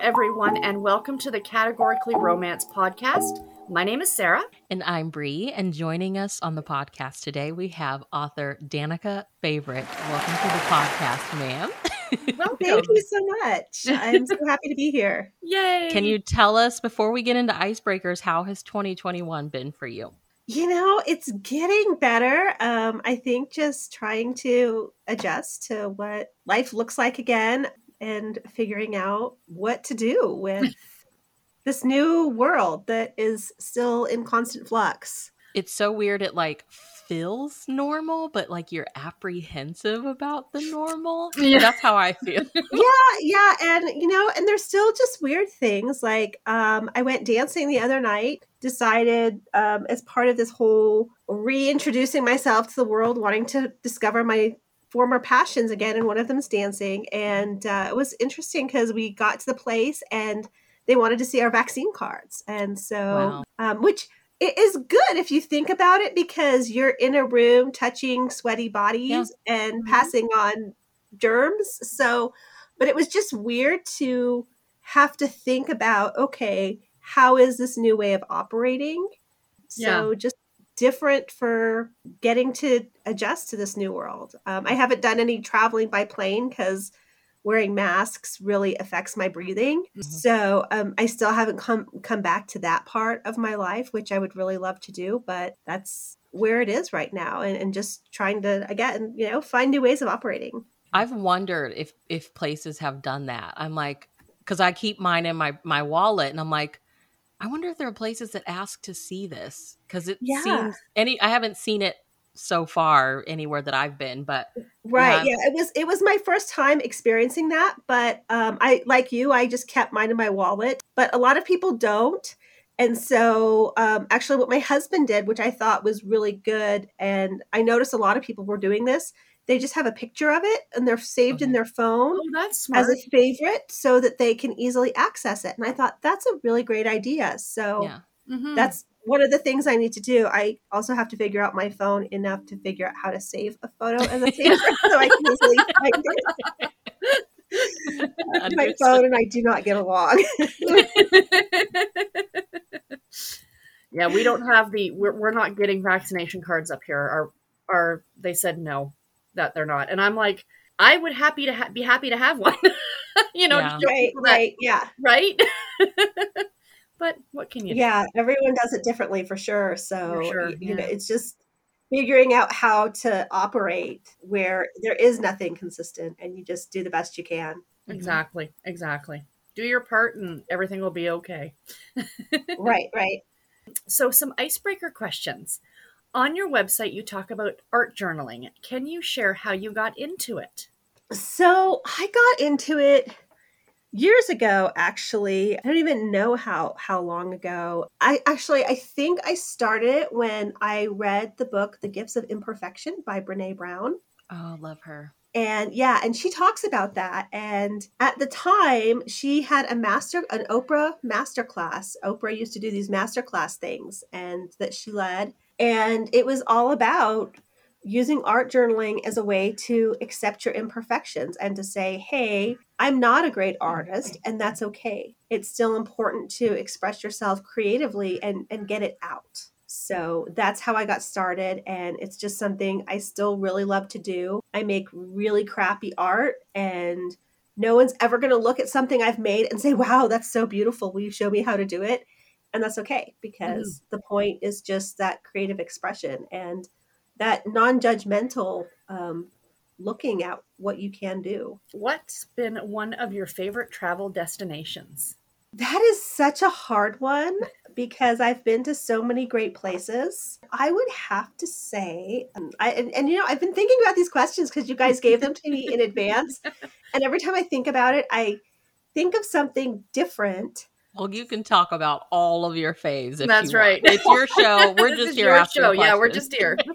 everyone, and welcome to the Categorically Romance podcast. My name is Sarah. And I'm Bree. And joining us on the podcast today, we have author Danica Favorite. Welcome to the podcast, ma'am. Well, thank you so much. I'm so happy to be here. Yay! Can you tell us, before we get into icebreakers, how has 2021 been for you? You know, it's getting better. Um, I think just trying to adjust to what life looks like again and figuring out what to do with this new world that is still in constant flux. It's so weird. It like feels normal, but like you're apprehensive about the normal. Yeah. That's how I feel. yeah, yeah, and you know, and there's still just weird things. Like, um, I went dancing the other night. Decided, um, as part of this whole reintroducing myself to the world, wanting to discover my former passions again, and one of them's dancing. And uh, it was interesting because we got to the place and they wanted to see our vaccine cards, and so, Wow. um, which it is good if you think about it because you're in a room touching sweaty bodies and Mhm. passing on germs. So, but it was just weird to have to think about okay, how is this new way of operating? So, just different for getting to adjust to this new world. Um, I haven't done any traveling by plane because wearing masks really affects my breathing. Mhm. So um, I still haven't come come back to that part of my life, which I would really love to do. But that's where it is right now, and, and just trying to again, you know, find new ways of operating. I've wondered if if places have done that. I'm like, because I keep mine in my my wallet, and I'm like, I wonder if there are places that ask to see this because it Yeah. seems any. I haven't seen it so far anywhere that I've been, but Right. Yeah. Yeah. It was it was my first time experiencing that, but um, I like you, I just kept mine in my wallet. But a lot of people don't. And so um, actually what my husband did, which I thought was really good, and I noticed a lot of people were doing this, they just have a picture of it and they're saved in their phone Oh, as a favorite so that they can easily access it. And I thought that's a really great idea. So yeah, Mhm. that's one of the things I need to do. I also have to figure out my phone enough to figure out how to save a photo as a favorite so I can easily find it. my phone and I do not get along. yeah, we don't have the. We're, we're not getting vaccination cards up here. Our, our, they said no, that they're not, and I'm like, I would happy to ha- be happy to have one. you know, Yeah. right, that- right, yeah, right. but what can you? do? yeah. Everyone does it differently for sure. So For sure, y- you know, it's just figuring out how to operate where there is nothing consistent, and you just do the best you can. Mm-hmm. Exactly, exactly. Do your part, and everything will be okay. right, right. So, some icebreaker questions. On your website, you talk about art journaling. Can you share how you got into it? So I got into it years ago actually. I don't even know how how long ago. I actually I think I started it when I read the book The Gifts of Imperfection by Brené Brown. Oh, love her. And yeah, and she talks about that. And at the time, she had a master, an Oprah master class. Oprah used to do these master class things and that she led. And it was all about using art journaling as a way to accept your imperfections and to say, hey, I'm not a great artist, and that's okay. It's still important to express yourself creatively and, and get it out. So that's how I got started. And it's just something I still really love to do. I make really crappy art, and no one's ever going to look at something I've made and say, wow, that's so beautiful. Will you show me how to do it? And that's okay because the point is just that creative expression and that non judgmental um, looking at what you can do. What's been one of your favorite travel destinations? That is such a hard one because I've been to so many great places. I would have to say, um, I and, and you know, I've been thinking about these questions because you guys gave them to me in advance, and every time I think about it, I think of something different. Well, you can talk about all of your faves. If That's you want. right. It's your show. We're This just is here your show. Yeah, we're just here.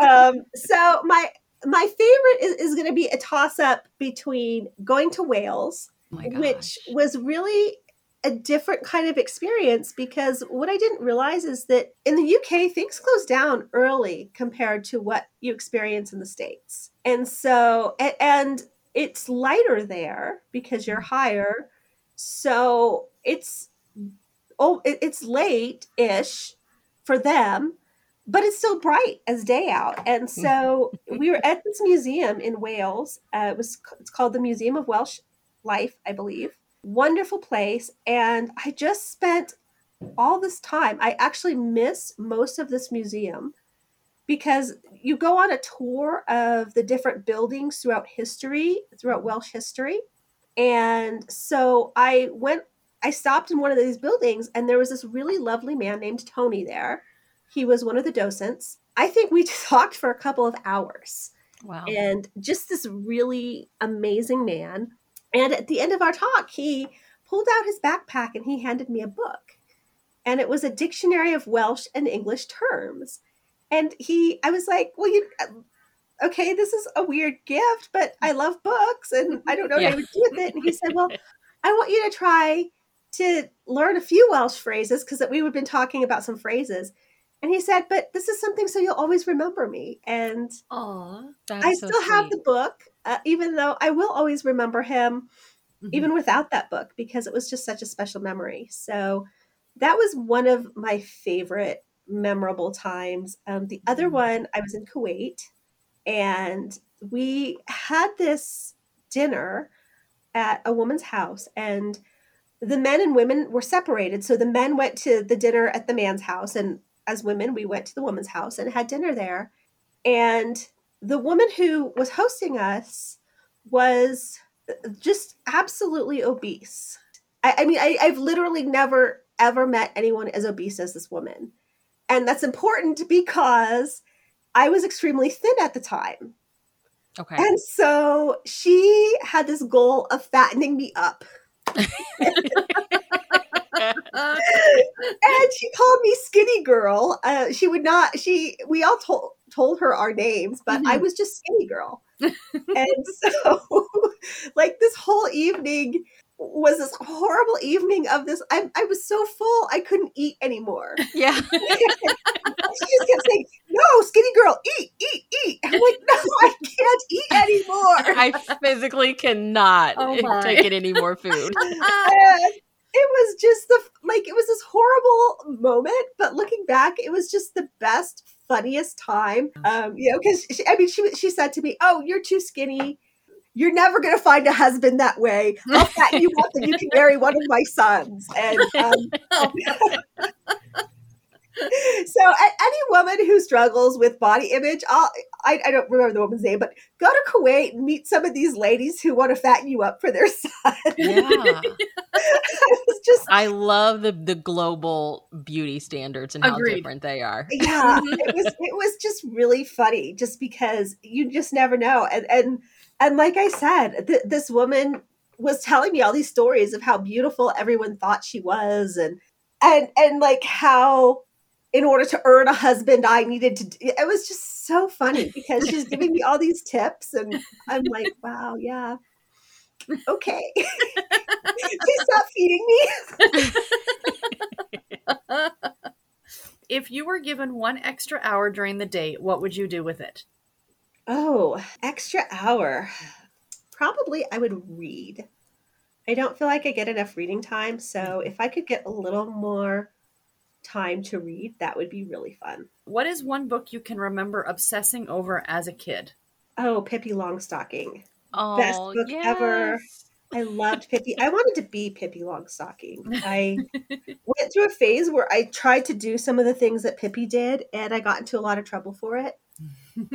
Um, so my my favorite is, is going to be a toss up between going to Wales, Oh which was really a different kind of experience because what I didn't realize is that in the UK things close down early compared to what you experience in the states. And so a- and it's lighter there because you're higher. So it's oh it, it's late ish for them, but it's still bright as day out. And so we were at this museum in Wales. Uh, it was it's called the Museum of Welsh Life, I believe. Wonderful place, and I just spent all this time. I actually miss most of this museum because you go on a tour of the different buildings throughout history, throughout Welsh history. And so I went, I stopped in one of these buildings, and there was this really lovely man named Tony there. He was one of the docents. I think we talked for a couple of hours. Wow. And just this really amazing man. And at the end of our talk, he pulled out his backpack and he handed me a book. And it was a dictionary of Welsh and English terms. And he, I was like, well, you, uh, okay, this is a weird gift, but I love books and I don't know Yeah. what I would do with it. And he said, well, I want you to try to learn a few Welsh phrases because we had been talking about some phrases. And he said, but this is something so you'll always remember me. And Aw. That's I so still have the book, uh, even though I will always remember him, Mhm. even without that book, because it was just such a special memory. So that was one of my favorite memorable times. Um, the other Mhm. one, I was in Kuwait, and we had this dinner at a woman's house, and the men and women were separated. So the men went to the dinner at the man's house, and as women, we went to the woman's house and had dinner there. And the woman who was hosting us was just absolutely obese. I, I mean, I, I've literally never ever met anyone as obese as this woman. And that's important because I was extremely thin at the time. Okay. And so she had this goal of fattening me up. And she called me skinny girl. Uh, she would not. She we all told told her our names, but I Mhm. was just skinny girl. and so, like this whole evening was this horrible evening of this. I, I was so full I couldn't eat anymore. yeah. she just kept saying, "No, skinny girl, eat, eat, eat." I'm like, "No, I can't eat anymore." I physically cannot Oh take in any more food. And it was just the like it was this horrible moment but looking back it was just the best funniest time um you know because i mean she she said to me oh you're too skinny you're never going to find a husband that way i'll fatten you up and you can marry one of my sons and um, so any woman who struggles with body image I'll, I, I don't remember the woman's name but go to kuwait and meet some of these ladies who want to fatten you up for their son Yeah. it was just I love the the global beauty standards and how different they are. yeah it was it was just really funny just because you just never know and and and like i said th- this woman was telling me all these stories of how beautiful everyone thought she was and and and like how in order to earn a husband i needed to it was just so funny because she's giving me all these tips and i'm like wow yeah okay stop feeding me if you were given one extra hour during the day, what would you do with it? Oh, extra hour. Probably I would read. I don't feel like I get enough reading time, so if I could get a little more time to read, that would be really fun. What is one book you can remember obsessing over as a kid? Oh, Pippi Longstocking. Oh, Best book ever. I loved Pippi. I wanted to be Pippi Longstocking. I went through a phase where I tried to do some of the things that Pippi did, and I got into a lot of trouble for it.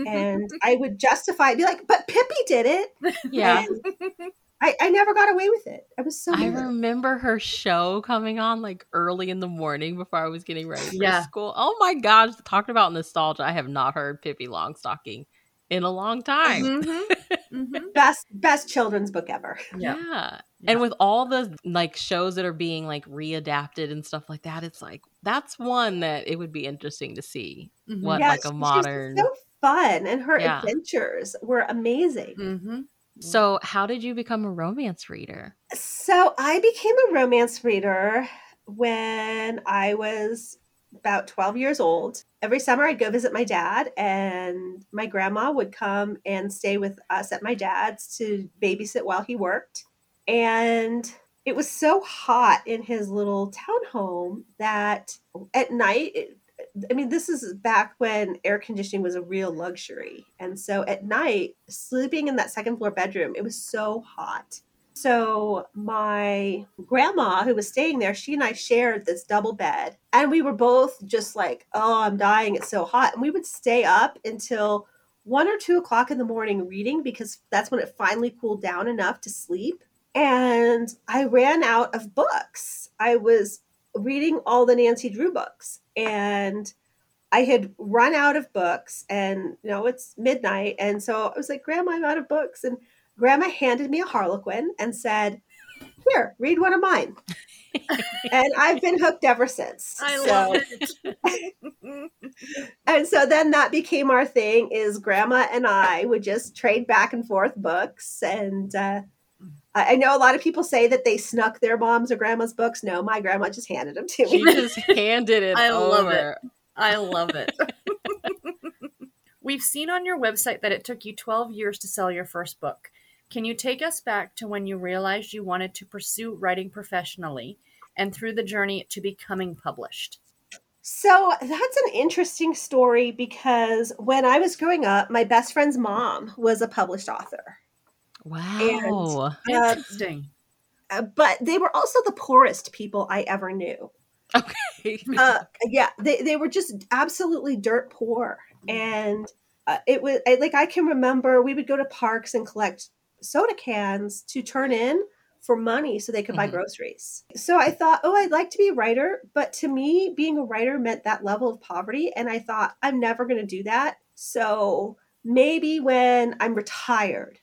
And I would justify it, be like, but Pippi did it. Yeah. And I, I never got away with it. I was so I mad. remember her show coming on like early in the morning before I was getting ready for Yeah. school. Oh my gosh, talking about nostalgia. I have not heard Pippi Longstocking in a long time. Mm-hmm. Mm-hmm. best best children's book ever. Yeah. Yeah. And with all the like shows that are being like readapted and stuff like that, it's like that's one that it would be interesting to see. Mhm. What Yeah, like she- a she's modern so fun, and her Yeah. adventures were amazing. Mm-hmm. So how did you become a romance reader? So I became a romance reader when I was about 12 years old. Every summer I'd go visit my dad, and my grandma would come and stay with us at my dad's to babysit while he worked. And it was so hot in his little townhome that at night, I mean, this is back when air conditioning was a real luxury. And so at night, sleeping in that second floor bedroom, it was so hot. So my grandma, who was staying there, she and I shared this double bed. And we were both just like, oh, I'm dying. It's so hot. And we would stay up until one or two o'clock in the morning reading because that's when it finally cooled down enough to sleep. And I ran out of books. I was reading all the Nancy Drew books and I had run out of books and you know it's midnight and so I was like grandma I'm out of books and grandma handed me a Harlequin and said here read one of mine and I've been hooked ever since I so, love it. and so then that became our thing is grandma and I would just trade back and forth books and uh, I I know a lot of people say that they snuck their mom's or grandma's books. No, my grandma just handed them to me. She me. just handed it I love it. I love it. We've seen on your website that it took you 12 years to sell your first book. Can you take us back to when you realized you wanted to pursue writing professionally and through the journey to becoming published? So that's an interesting story because when I was growing up, my best friend's mom was a published author. Wow. Uh, Interesting. Uh, but they were also the poorest people I ever knew. okay. Uh, yeah, they, they were just absolutely dirt poor. And uh, it was I, like I can remember we would go to parks and collect soda cans to turn in for money so they could buy Mhm. groceries. So I thought, oh, I'd like to be a writer. But to me, being a writer meant that level of poverty. And I thought, I'm never going to do that. So maybe when I'm retired,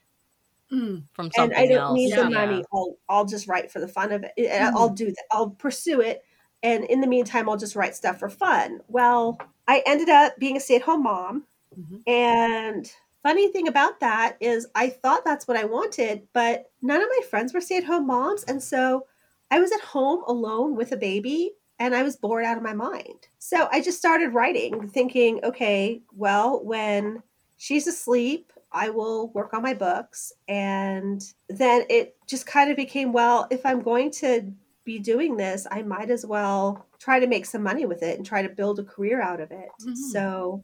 Mm. From and I don't else. need the money. I'll I'll just write for the fun of it. I- Mhm. I'll do that. I'll pursue it, and in the meantime, I'll just write stuff for fun. Well, I ended up being a stay-at-home mom, Mhm. and funny thing about that is I thought that's what I wanted, but none of my friends were stay-at-home moms, and so I was at home alone with a baby. And I was bored out of my mind. So I just started writing, thinking, okay, well, when she's asleep, I will work on my books. And then it just kind of became, well, if I'm going to be doing this, I might as well try to make some money with it and try to build a career out of it. Mhm. So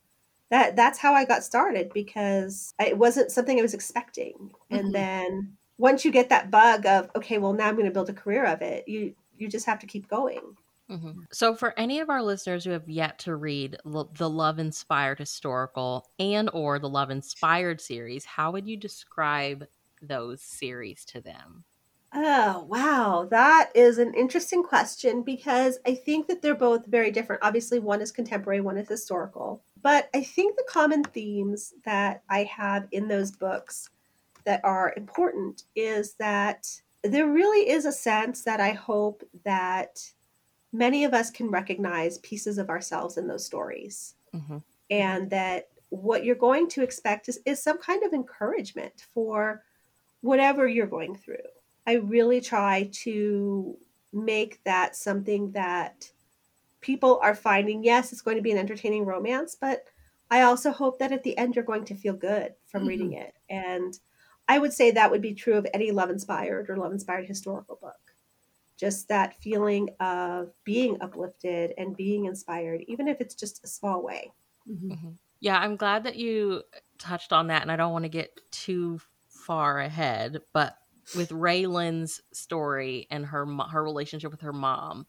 that that's how I got started because it wasn't something I was expecting. And Mhm. then once you get that bug of, okay, well now I'm going to build a career of it, you you just have to keep going. Mhm. So, for any of our listeners who have yet to read Lo- the Love Inspired historical and or the Love Inspired series, how would you describe those series to them? Oh, wow. That is an interesting question because I think that they're both very different. Obviously, one is contemporary, one is historical. But I think the common themes that I have in those books that are important is that there really is a sense that I hope that many of us can recognize pieces of ourselves in those stories Mhm. and that what you're going to expect is, is some kind of encouragement for whatever you're going through. I really try to make that something that people are finding. Yes, it's going to be an entertaining romance, but I also hope that at the end you're going to feel good from Mhm. reading it. And I would say that would be true of any love inspired or love inspired historical book. Just that feeling of being uplifted and being inspired, even if it's just a small way. Mhm. Yeah, I'm glad that you touched on that, and I don't want to get too far ahead, but with Raylan's story and her her relationship with her mom,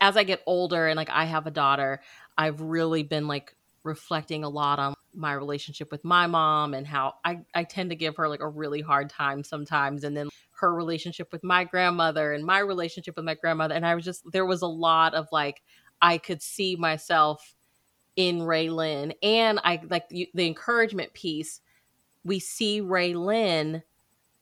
as I get older and like I have a daughter, I've really been like reflecting a lot on my relationship with my mom and how I I tend to give her like a really hard time sometimes, and then her relationship with my grandmother and my relationship with my grandmother, and I was just there was a lot of like I could see myself in Raylan, and I like the, the encouragement piece. We see Raylan,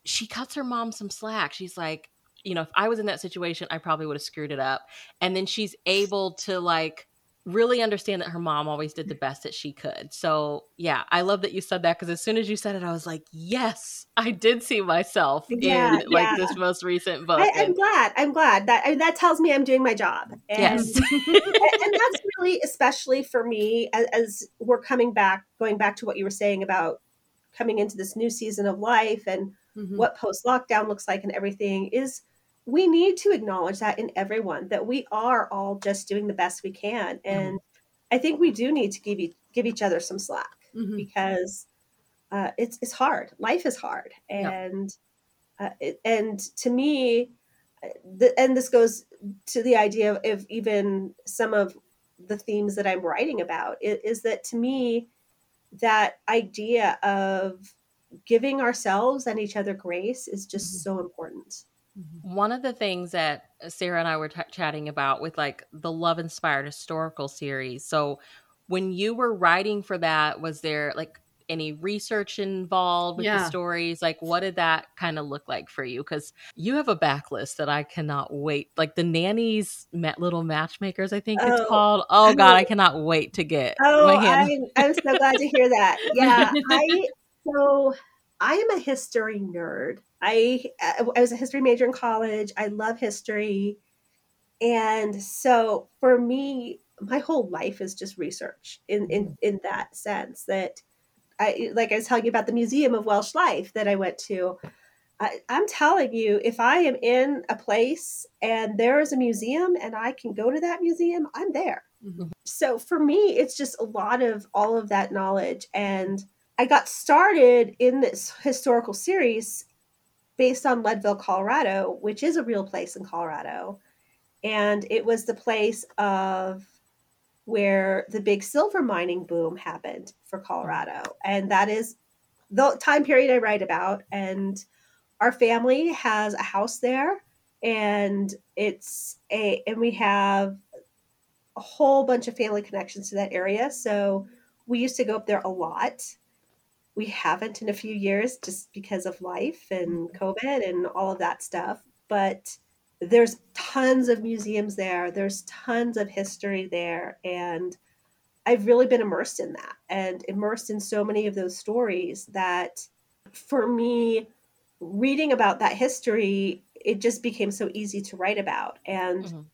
she cuts her mom some slack. She's like, you know, if I was in that situation, I probably would have screwed it up. And then she's able to like really understand that her mom always did the best that she could. So yeah, I love that you said that because as soon as you said it, I was like, yes, I did see myself Yeah, in like yeah. this most recent book. I, I'm And- glad. I'm glad that I mean, that tells me I'm doing my job. And, yes. and and that's really especially for me as, as we're coming back, going back to what you were saying about coming into this new season of life and Mhm. what post lockdown looks like and everything is we need to acknowledge that in everyone that we are all just doing the best we can and i think we do need to give e- give each other some slack Mhm. because uh, it's it's hard life is hard and uh, it, and to me uh, the, and this goes to the idea of, of even some of the themes that i'm writing about is that to me that idea of giving ourselves and each other grace is just Mhm. so important Mm-hmm. One of the things that uh, Sarah and I were t- chatting about with like the love inspired historical series. So, when you were writing for that, was there like any research involved with the stories? Like, what did that kind of look like for you? Because you have a backlist that I cannot wait. Like the nannies, met little matchmakers, I think it's Oh. called. Oh God, I cannot wait to get Oh. I'm, I'm so glad to hear that. Yeah, I so I am a history nerd. I I was a history major in college. I love history, and so for me, my whole life is just research in in in that sense. That I like I was telling you about the Museum of Welsh Life that I went to. I, I'm telling you, if I am in a place and there is a museum and I can go to that museum, I'm there Mhm. so for me it's just a lot of all of that knowledge and i got started in this historical series based on leadville colorado which is a real place in colorado and it was the place of where the big silver mining boom happened for colorado and that is the time period i write about and our family has a house there and it's a and we have a whole bunch of family connections to that area. So we used to go up there a lot. We haven't in a few years just because of life and COVID and all of that stuff. But there's tons of museums there, there's tons of history there. And I've really been immersed in that and immersed in so many of those stories that for me, reading about that history, it just became so easy to write about. And Mhm.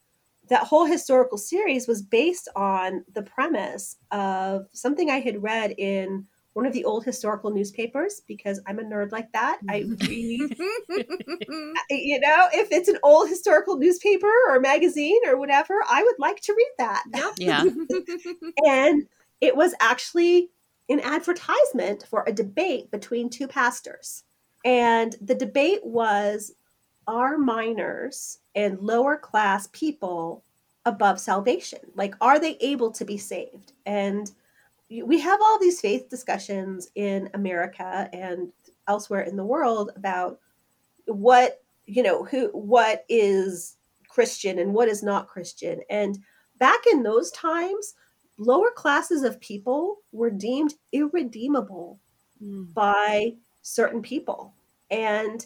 that whole historical series was based on the premise of something I had read in one of the old historical newspapers because I'm a nerd like that. I read, you know, if it's an old historical newspaper or magazine or whatever, I would like to read that. Yep. Yeah. And it was actually an advertisement for a debate between two pastors. And the debate was are miners and lower class people above salvation? Like, are they able to be saved? And we have all these faith discussions in America and elsewhere in the world about what, you know, who, what is Christian and what is not Christian. And back in those times, lower classes of people were deemed irredeemable Mm. by certain people. And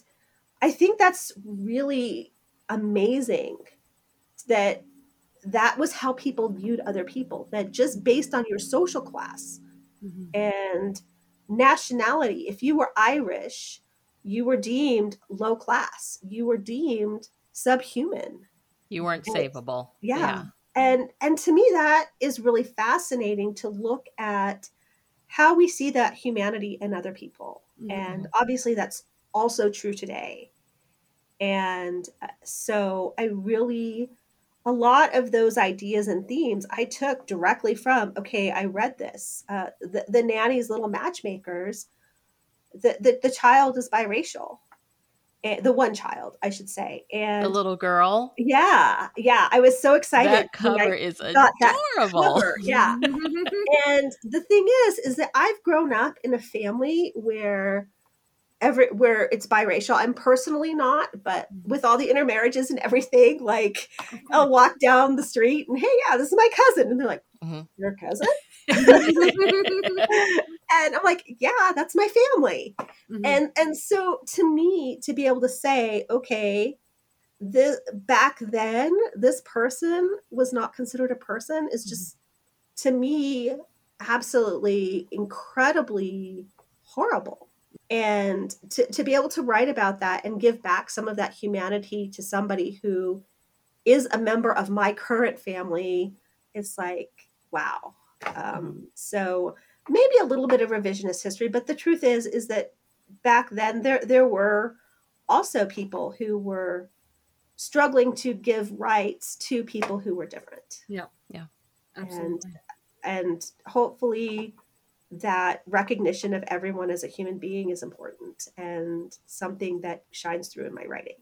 I think that's really amazing that that was how people viewed other people, that just based on your social class Mhm. and nationality, if you were Irish, you were deemed low class, you were deemed subhuman. You weren't And- savable. Yeah. And and to me that is really fascinating to look at how we see that humanity in other people. And obviously that's also true today. And uh, so I really a lot of those ideas and themes I took directly from okay, I read this. Uh, the, the nanny's little matchmakers. The, the the child is biracial, Eh, the one child I should say, and The little girl. yeah, yeah. I was so excited. That cover is adorable. cover, Yeah. and the thing is, is that I've grown up in a family where every where it's biracial. I'm personally not, but with all the intermarriages and everything, like I'll walk down the street and hey, yeah, this is my cousin, and they're like, Mhm. your cousin, and I'm like, yeah, that's my family. Mhm. and and so to me to be able to say okay this back then this person was not considered a person is just to me absolutely incredibly horrible and to, to be able to write about that and give back some of that humanity to somebody who is a member of my current family it's like wow um, so maybe a little bit of revisionist history but the truth is is that back then there there were also people who were struggling to give rights to people who were different. Yeah. Yeah. Absolutely. And hopefully that recognition of everyone as a human being is important and something that shines through in my writing.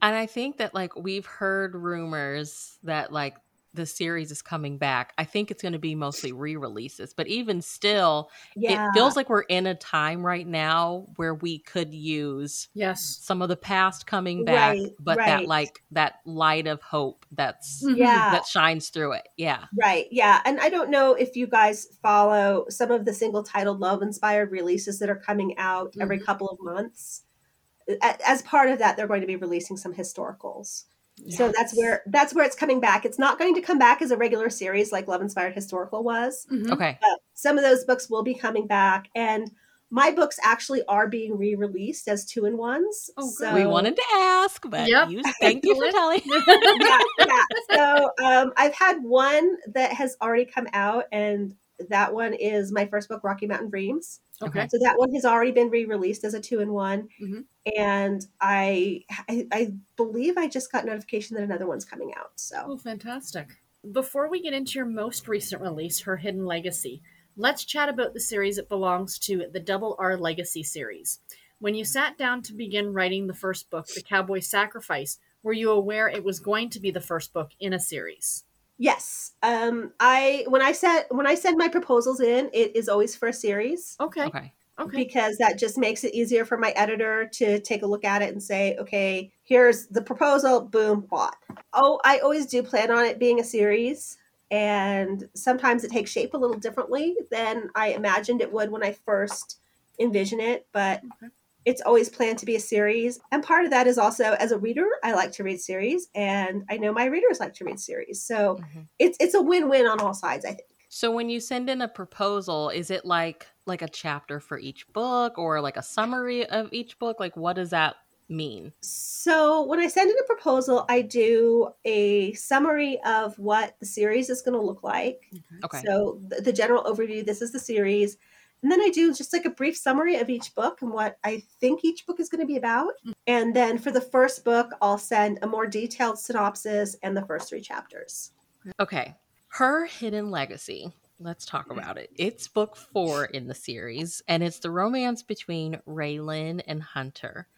And I think that like we've heard rumors that like the series is coming back. I think it's going to be mostly re-releases, but even still, Yeah. it feels like we're in a time right now where we could use yes. some of the past coming back, Right, but that like that light of hope that's Mhm. yeah. that shines through it. Yeah. Right. Yeah. And I don't know if you guys follow some of the single titled love inspired releases that are coming out every couple of months. As part of that, they're going to be releasing some historicals. So that's where that's where it's coming back. It's not going to come back as a regular series like Love Inspired Historical was. Mhm. Okay. But some of those books will be coming back and my books actually are being re-released as two in ones. Oh, so, we wanted to ask, but Yep. you thank you for telling. yeah, yeah. So um, I've had one that has already come out, and that one is my first book, Rocky Mountain Dreams. Okay. So that one has already been re-released as a two-in-one, Mhm. and I, I I believe I just got notification that another one's coming out. So Oh, fantastic. Before we get into your most recent release, Her Hidden Legacy, let's chat about the series it belongs to, the Double R Legacy series. When you sat down to begin writing the first book, The Cowboy Sacrifice, were you aware it was going to be the first book in a series? Yes, um, I when I said when I send my proposals in, it is always for a series. Okay. Okay. Okay. because that just makes it easier for my editor to take a look at it and say, okay, here's the proposal, boom, bought. Oh, I always do plan on it being a series. And sometimes it takes shape a little differently than I imagined it would when I first envision it. But Okay. It's always planned to be a series. And part of that is also as a reader, I like to read series. And I know my readers like to read series. So Mhm. it's it's a win-win on all sides, I think. So when you send in a proposal, is it like like a chapter for each book or like a summary of each book? Like what does that mean? So when I send in a proposal, I do a summary of what the series is going to look like. Okay. So the, the general overview, this is the series. And then I do just like a brief summary of each book and what I think each book is going to be about. Mm-hmm. And then for the first book, I'll send a more detailed synopsis and the first three chapters. Okay. Her Hidden Legacy. Let's talk about it. It's book four in the series, and it's the romance between Raylan and Hunter.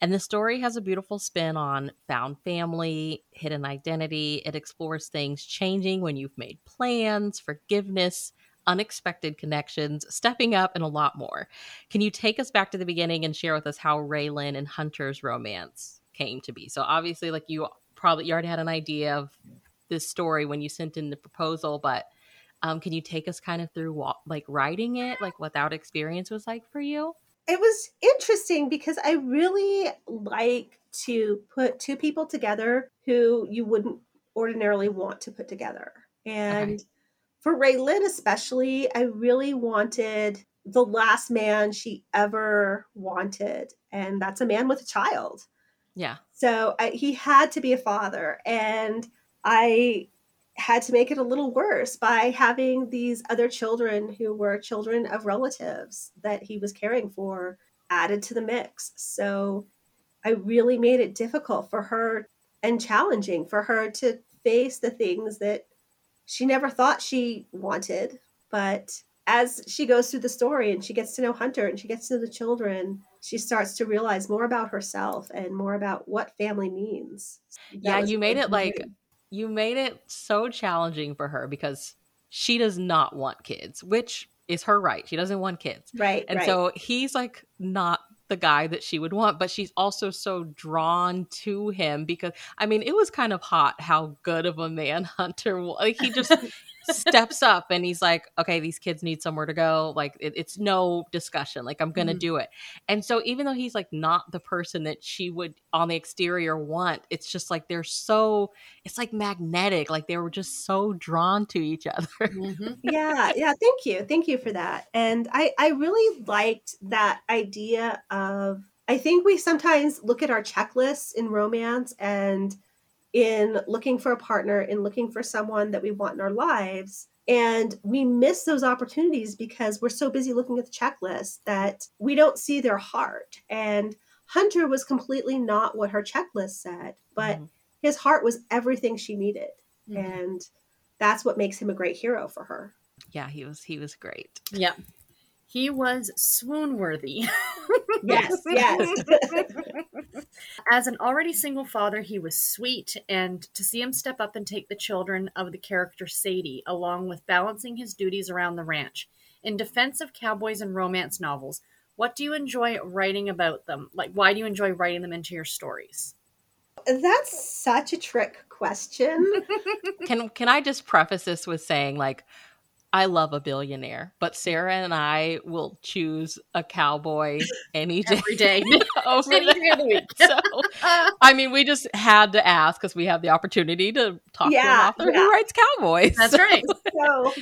And the story has a beautiful spin on found family, hidden identity. It explores things changing when you've made plans, forgiveness, unexpected connections, stepping up, and a lot more. Can you take us back to the beginning and share with us how Raylan and Hunter's romance came to be? So obviously, like you probably you already had an idea of this story when you sent in the proposal, but um, can you take us kind of through what, like writing it, like what that experience was like for you? It was interesting because I really like to put two people together who you wouldn't ordinarily want to put together. And Okay. For Raylan, especially, I really wanted the last man she ever wanted. And that's a man with a child. Yeah. So I, he had to be a father. And I had to make it a little worse by having these other children who were children of relatives that he was caring for added to the mix. So I really made it difficult for her and challenging for her to face the things that she never thought she wanted. But as she goes through the story and she gets to know Hunter and she gets to know the children, she starts to realize more about herself and more about what family means. That Yeah, you made it like you made it so challenging for her because she does not want kids, which is her right. She doesn't want kids. right, And right. so he's like not the guy that she would want, but she's also so drawn to him because I mean, it was kind of hot how good of a man Hunter was. Like he just steps up and he's like, okay, these kids need somewhere to go. Like it, it's no discussion. Like I'm gonna Mhm. do it. And so even though he's like not the person that she would on the exterior want, it's just like they're so it's like magnetic. Like they were just so drawn to each other. Mhm. yeah yeah thank you thank you for that and i i really liked that idea of i think we sometimes look at our checklists in romance and in looking for a partner in looking for someone that we want in our lives and we miss those opportunities because we're so busy looking at the checklist that we don't see their heart and Hunter was completely not what her checklist said, but Mhm. his heart was everything she needed. Mhm. And that's what makes him a great hero for her. Yeah, he was he was great. Yeah. He was swoon worthy. Yes, yes. As an already single father, he was sweet, and to see him step up and take the children of the character Sadie, along with balancing his duties around the ranch. In defense of cowboys and romance novels, what do you enjoy writing about them? Like, why do you enjoy writing them into your stories? That's such a trick question. Can can I just preface this with saying like I love a billionaire, but Sarah and I will choose a cowboy any day Every day. over Any day of the week. So, I mean, we just had to ask because we have the opportunity to talk to an author yeah. who writes cowboys. That's right. so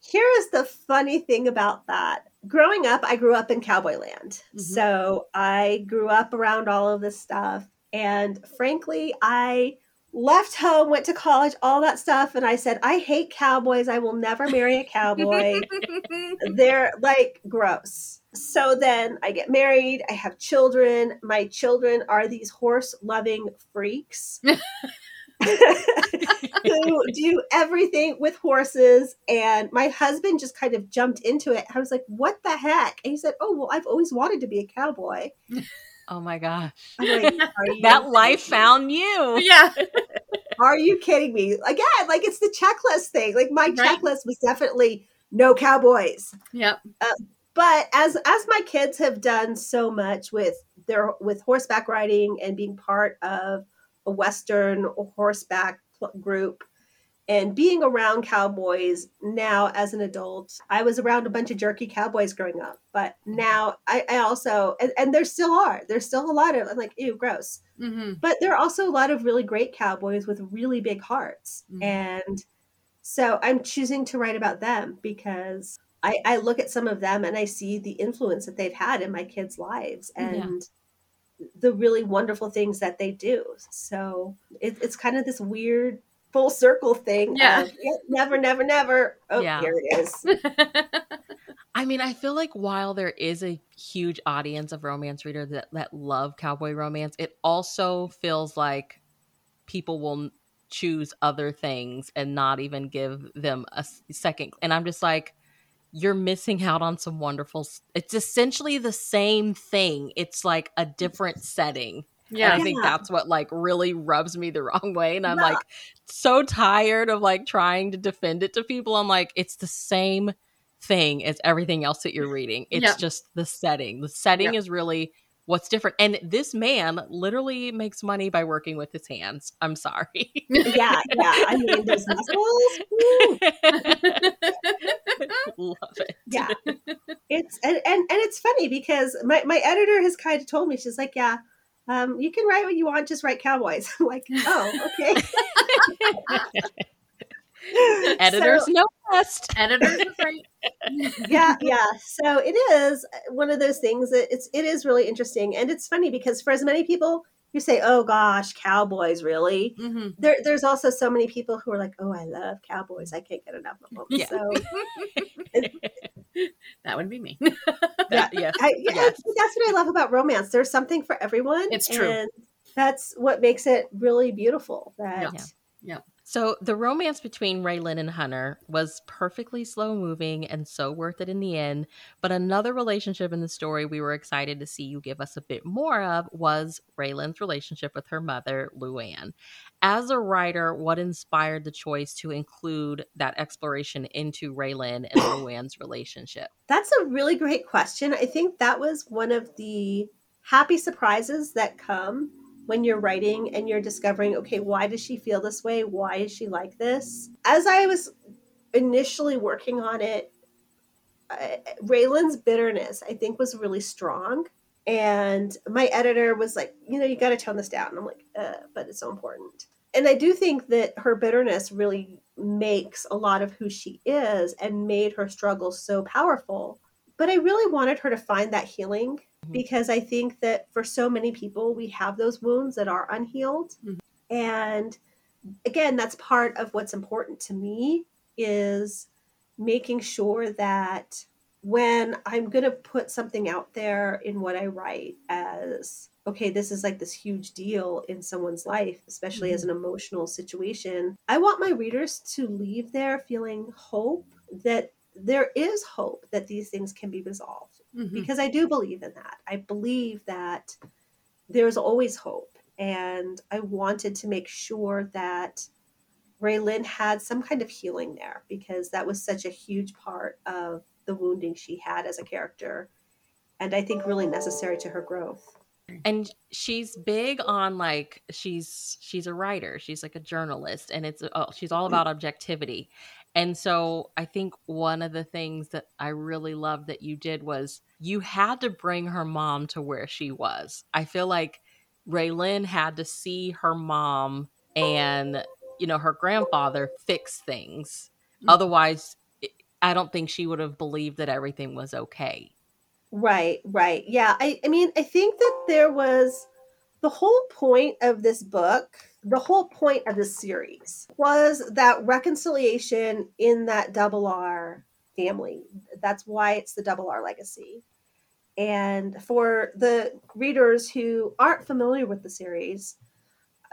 here is the funny thing about that. Growing up, I grew up in cowboy land. Mhm. So I grew up around all of this stuff. And frankly, I left home, went to college, all that stuff. And I said, I hate cowboys. I will never marry a cowboy. They're like gross. So then I get married, I have children. My children are these horse loving freaks who do everything with horses. And my husband just kind of jumped into it. I was like, what the heck? And he said, Oh, well, I've always wanted to be a cowboy. Oh my gosh, like, that life found you. yeah. Are you kidding me? Again, like it's the checklist thing. Like my Right. checklist was definitely no cowboys. Yep. Uh, but as as my kids have done so much with their with horseback riding and being part of a western horseback group and being around cowboys now as an adult i was around a bunch of jerky cowboys growing up but now i, I also and, and there still are. There's still a lot of i'm like ew gross. Hmm but there are also a lot of really great cowboys with really big hearts. Mhm. and so i'm choosing to write about them because I, I look at some of them and i see the influence that they've had in my kids lives Yeah. and the really wonderful things that they do. So it, it's kind of this weird full circle thing Yeah. of, "Yep, never never never oh Yeah. here it is I mean, I feel like while there is a huge audience of romance readers that, that love cowboy romance, it also feels like people will choose other things and not even give them a second. And I'm just like, you're missing out on some wonderful. It's essentially the same thing. It's like a different setting. Yeah. And I think Yeah. that's what like really rubs me the wrong way. And I'm Yeah. like so tired of like trying to defend it to people. I'm like, it's the same thing as everything else that you're reading. It's Yeah. just the setting. The setting Yeah. is really what's different. And this man literally makes money by working with his hands. I'm sorry. yeah yeah i mean those muscles. Love it. yeah it's and, and and it's funny because my my editor has kind of told me she's like yeah um you can write what you want just write cowboys i'm like oh okay Editors So, know best. Editors are great. yeah yeah so it is one of those things that it's it is really interesting and it's funny because for as many people who say oh gosh cowboys really hmm there, there's also so many people who are like oh i love cowboys i can't get enough of them Yeah. so That would be me. That, yes. I, yeah, Yes. that's what I love about romance. There's something for everyone. It's true. And that's what makes it really beautiful. That Yeah. So the romance between Raylan and Hunter was perfectly slow moving and so worth it in the end. But another relationship in the story we were excited to see you give us a bit more of was Raylan's relationship with her mother, Luann. As a writer, what inspired the choice to include that exploration into Raylan and Luann's relationship? that's a really great question. I think that was one of the happy surprises that come when you're writing and you're discovering, okay, why does she feel this way? Why is she like this? As I was initially working on it, uh, Raylan's bitterness, I think, was really strong. And my editor was like, you know, you got to tone this down. And I'm like, uh, but it's so important. And I do think that her bitterness really makes a lot of who she is and made her struggle so powerful. But I really wanted her to find that healing Mhm. because I think that for so many people, we have those wounds that are unhealed. Mhm. And again, that's part of what's important to me is making sure that when I'm going to put something out there in what I write as, okay, this is like this huge deal in someone's life, especially mm-hmm. as an emotional situation, I want my readers to leave there feeling hope that there is hope that these things can be resolved mm-hmm. because I do believe in that. I believe that there's always hope. And I wanted to make sure that Raylin had some kind of healing there because that was such a huge part of the wounding she had as a character. And I think really necessary to her growth. And she's big on like she's she's a writer, she's like a journalist, and it's oh, she's all about objectivity. And so I think one of the things that I really loved that you did was you had to bring her mom to where she was. I feel like Raylin had to see her mom and you know her grandfather fix things. Mm-hmm. Otherwise, I don't think she would have believed that everything was okay. Right, right. Yeah. I, I mean, I think that there was the whole point of this book, the whole point of this series was that reconciliation in that double R family. That's why it's the double R legacy. And for the readers who aren't familiar with the series,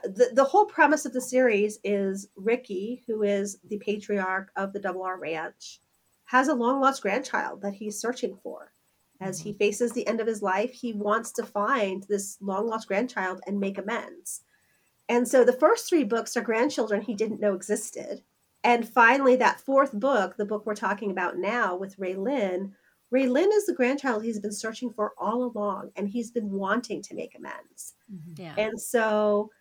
the, the whole premise of the series is Ricky, who is the patriarch of the Double R Ranch, has a long lost grandchild that he's searching for. As he mm-hmm. faces the end of his life, he wants to find this long lost grandchild and make amends. And so the first three books are grandchildren he didn't know existed. And finally, that fourth book, the book we're talking about now with Raylin, Raylin is the grandchild he's been searching for all along, and he's been wanting to make amends. Mm-hmm. Yeah. And so,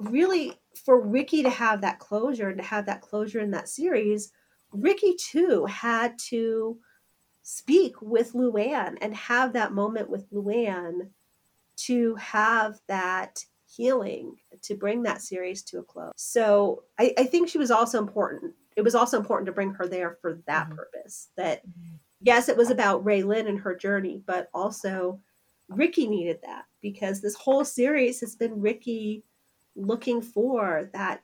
really, for Ricky to have that closure and to have that closure in that series, Ricky too had to speak with Luann and have that moment with Luann to have that healing to bring that series to a close. So I, I think she was also important. It was also important to bring her there for that mm-hmm. purpose. That mm-hmm. yes, it was about Raylin and her journey, but also Ricky needed that because this whole series has been Ricky looking for that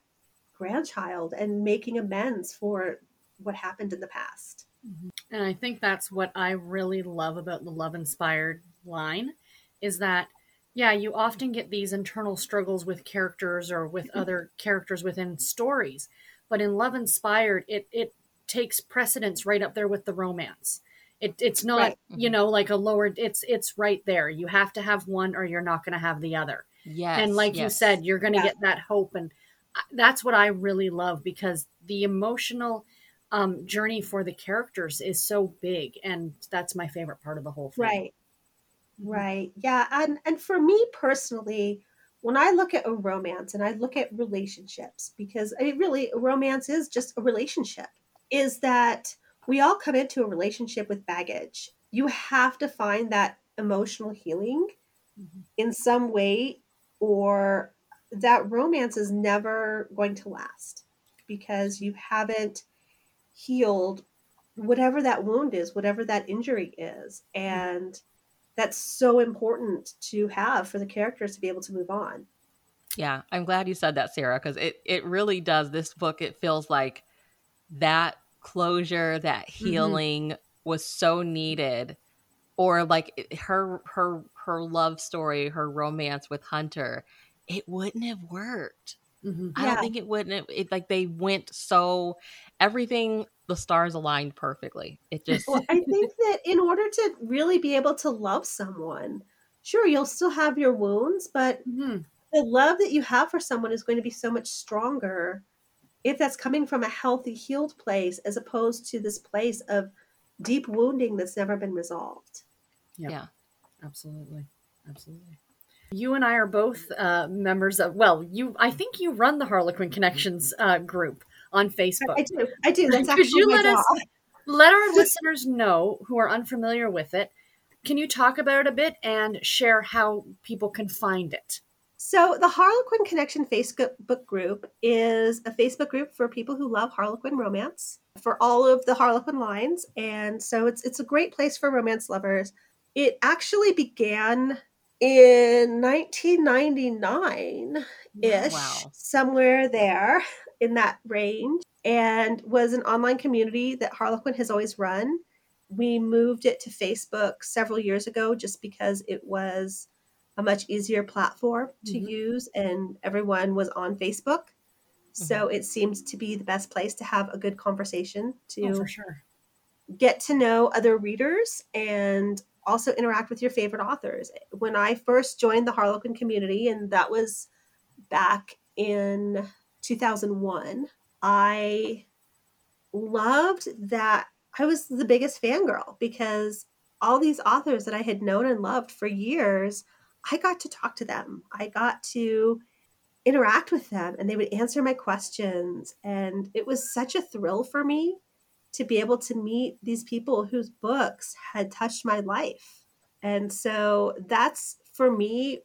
grandchild and making amends for what happened in the past. Mm-hmm. And I think that's what I really love about the love inspired line is that yeah, you often get these internal struggles with characters or with mm-hmm. other characters within stories. But in Love Inspired, it it takes precedence right up there with the romance. It, it's not, right. you know, like a lower. It's it's right there. You have to have one, or you're not going to have the other. Yes. And like yes. you said, you're going to yeah. get that hope, and uh, that's what I really love because the emotional um, journey for the characters is so big, and that's my favorite part of the whole thing. Right. Right. Yeah. And and for me personally, when I look at a romance and I look at relationships, because I mean, really, romance is just a relationship, is that we all come into a relationship with baggage. You have to find that emotional healing mm-hmm. in some way, or that romance is never going to last because you haven't healed whatever that wound is, whatever that injury is. And that's so important to have for the characters to be able to move on. Yeah, I'm glad you said that, Sarah, because it, it really does. This book, it feels like that closure, that mm-hmm. healing mm-hmm. was so needed. Or like her her her love story, her romance with Hunter, it wouldn't have worked. Mm-hmm. I don't think it wouldn't. Have, it like they went so everything the stars aligned perfectly. It just well, I think that in order to really be able to love someone, sure you'll still have your wounds, but mm-hmm. the love that you have for someone is going to be so much stronger if that's coming from a healthy, healed place as opposed to this place of deep wounding that's never been resolved. Yep. Yeah, absolutely, absolutely. You and I are both uh, members of. Well, you. I think you run the Harlequin Connections uh, group on Facebook. I do. I do. That's Could you let us let our listeners know who are unfamiliar with it? Can you talk about it a bit and share how people can find it? So, the Harlequin Connection Facebook group is a Facebook group for people who love Harlequin romance for all of the Harlequin lines, and so it's it's a great place for romance lovers. It actually began in 1999 ish, wow. somewhere there in that range, and was an online community that Harlequin has always run. we moved it to Facebook several years ago just because it was a much easier platform to Mhm. use and everyone was on Facebook. So it seemed to be the best place to have a good conversation to Oh, sure. get to know other readers and also interact with your favorite authors. When I first joined the Harlequin community, and that was back in 2001, I loved that I was the biggest fangirl because all these authors that I had known and loved for years, I got to talk to them. I got to interact with them and they would answer my questions. And it was such a thrill for me to be able to meet these people whose books had touched my life. And so that's for me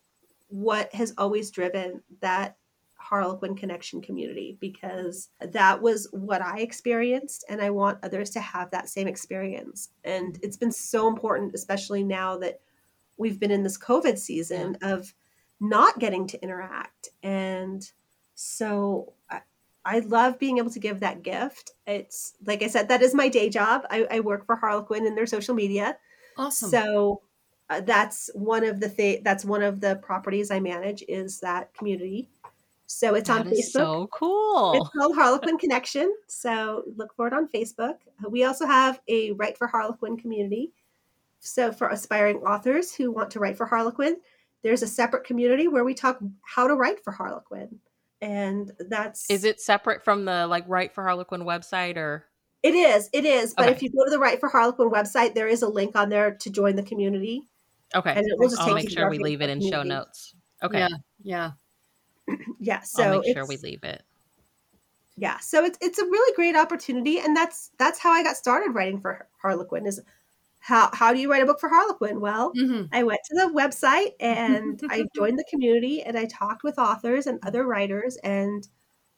what has always driven that Harlequin Connection community because that was what I experienced, and I want others to have that same experience. And it's been so important, especially now that we've been in this COVID season of not getting to interact. And so I, love being able to give that gift. It's like I said, that is my day job. I, I work for Harlequin in their social media. Awesome. So uh, that's one of the th- that's one of the properties I manage is that community. So it's on That is Facebook. so cool. It's called Harlequin Connection. So look for it on Facebook. Uh, We also have a Write for Harlequin community. So for aspiring authors who want to write for Harlequin, there's a separate community where we talk how to write for Harlequin. And that's Is it separate from the like Write for Harlequin website or It is, it is. But Okay. if you go to the Write for Harlequin website, there is a link on there to join the community. okay? And it will just I'll take make you sure we leave it the in show notes. Okay, Yeah. Yeah. Yeah, so I'll make sure we leave it. yeah so it's it's a really great opportunity and that's that's how i got started writing for harlequin is how how do you write a book for harlequin? Well hmm i went to the website and i joined the community and i talked with authors and other writers and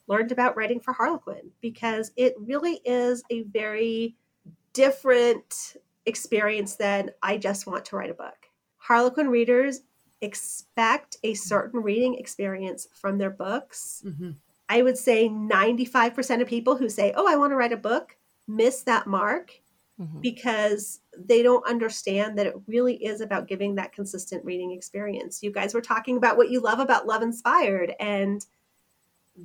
learned about writing for harlequin because it really is a very different experience than i just want to write a book. Harlequin readers expect a certain reading experience from their books. Hmm I would say 95% of people who say, Oh, I want to write a book, miss that mark Mhm. because they don't understand that it really is about giving that consistent reading experience. You guys were talking about what you love about Love Inspired. And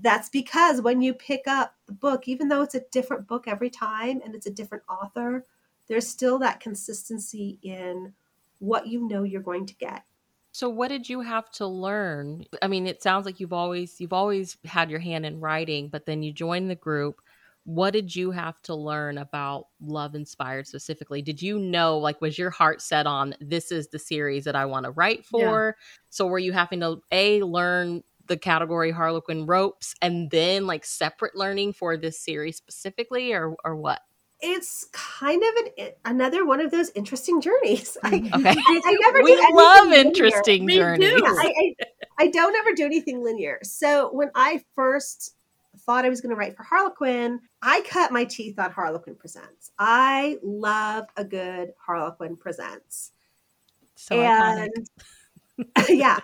that's because when you pick up the book, even though it's a different book every time and it's a different author, there's still that consistency in what you know you're going to get. So what did you have to learn? I mean, it sounds like you've always you've always had your hand in writing, but then you joined the group. What did you have to learn about Love Inspired specifically? Did you know like was your heart set on this is the series that I want to write for? So were you having to a learn the category Harlequin ropes and then like separate learning for this series specifically or or what? It's kind of an another one of those interesting journeys. Mm, I, Okay. I, I never we love linear. interesting do. journeys. Yeah, I, I, I don't ever do anything linear. So when I first thought I was going to write for Harlequin, I cut my teeth on Harlequin Presents. I love a good Harlequin Presents. So and yeah.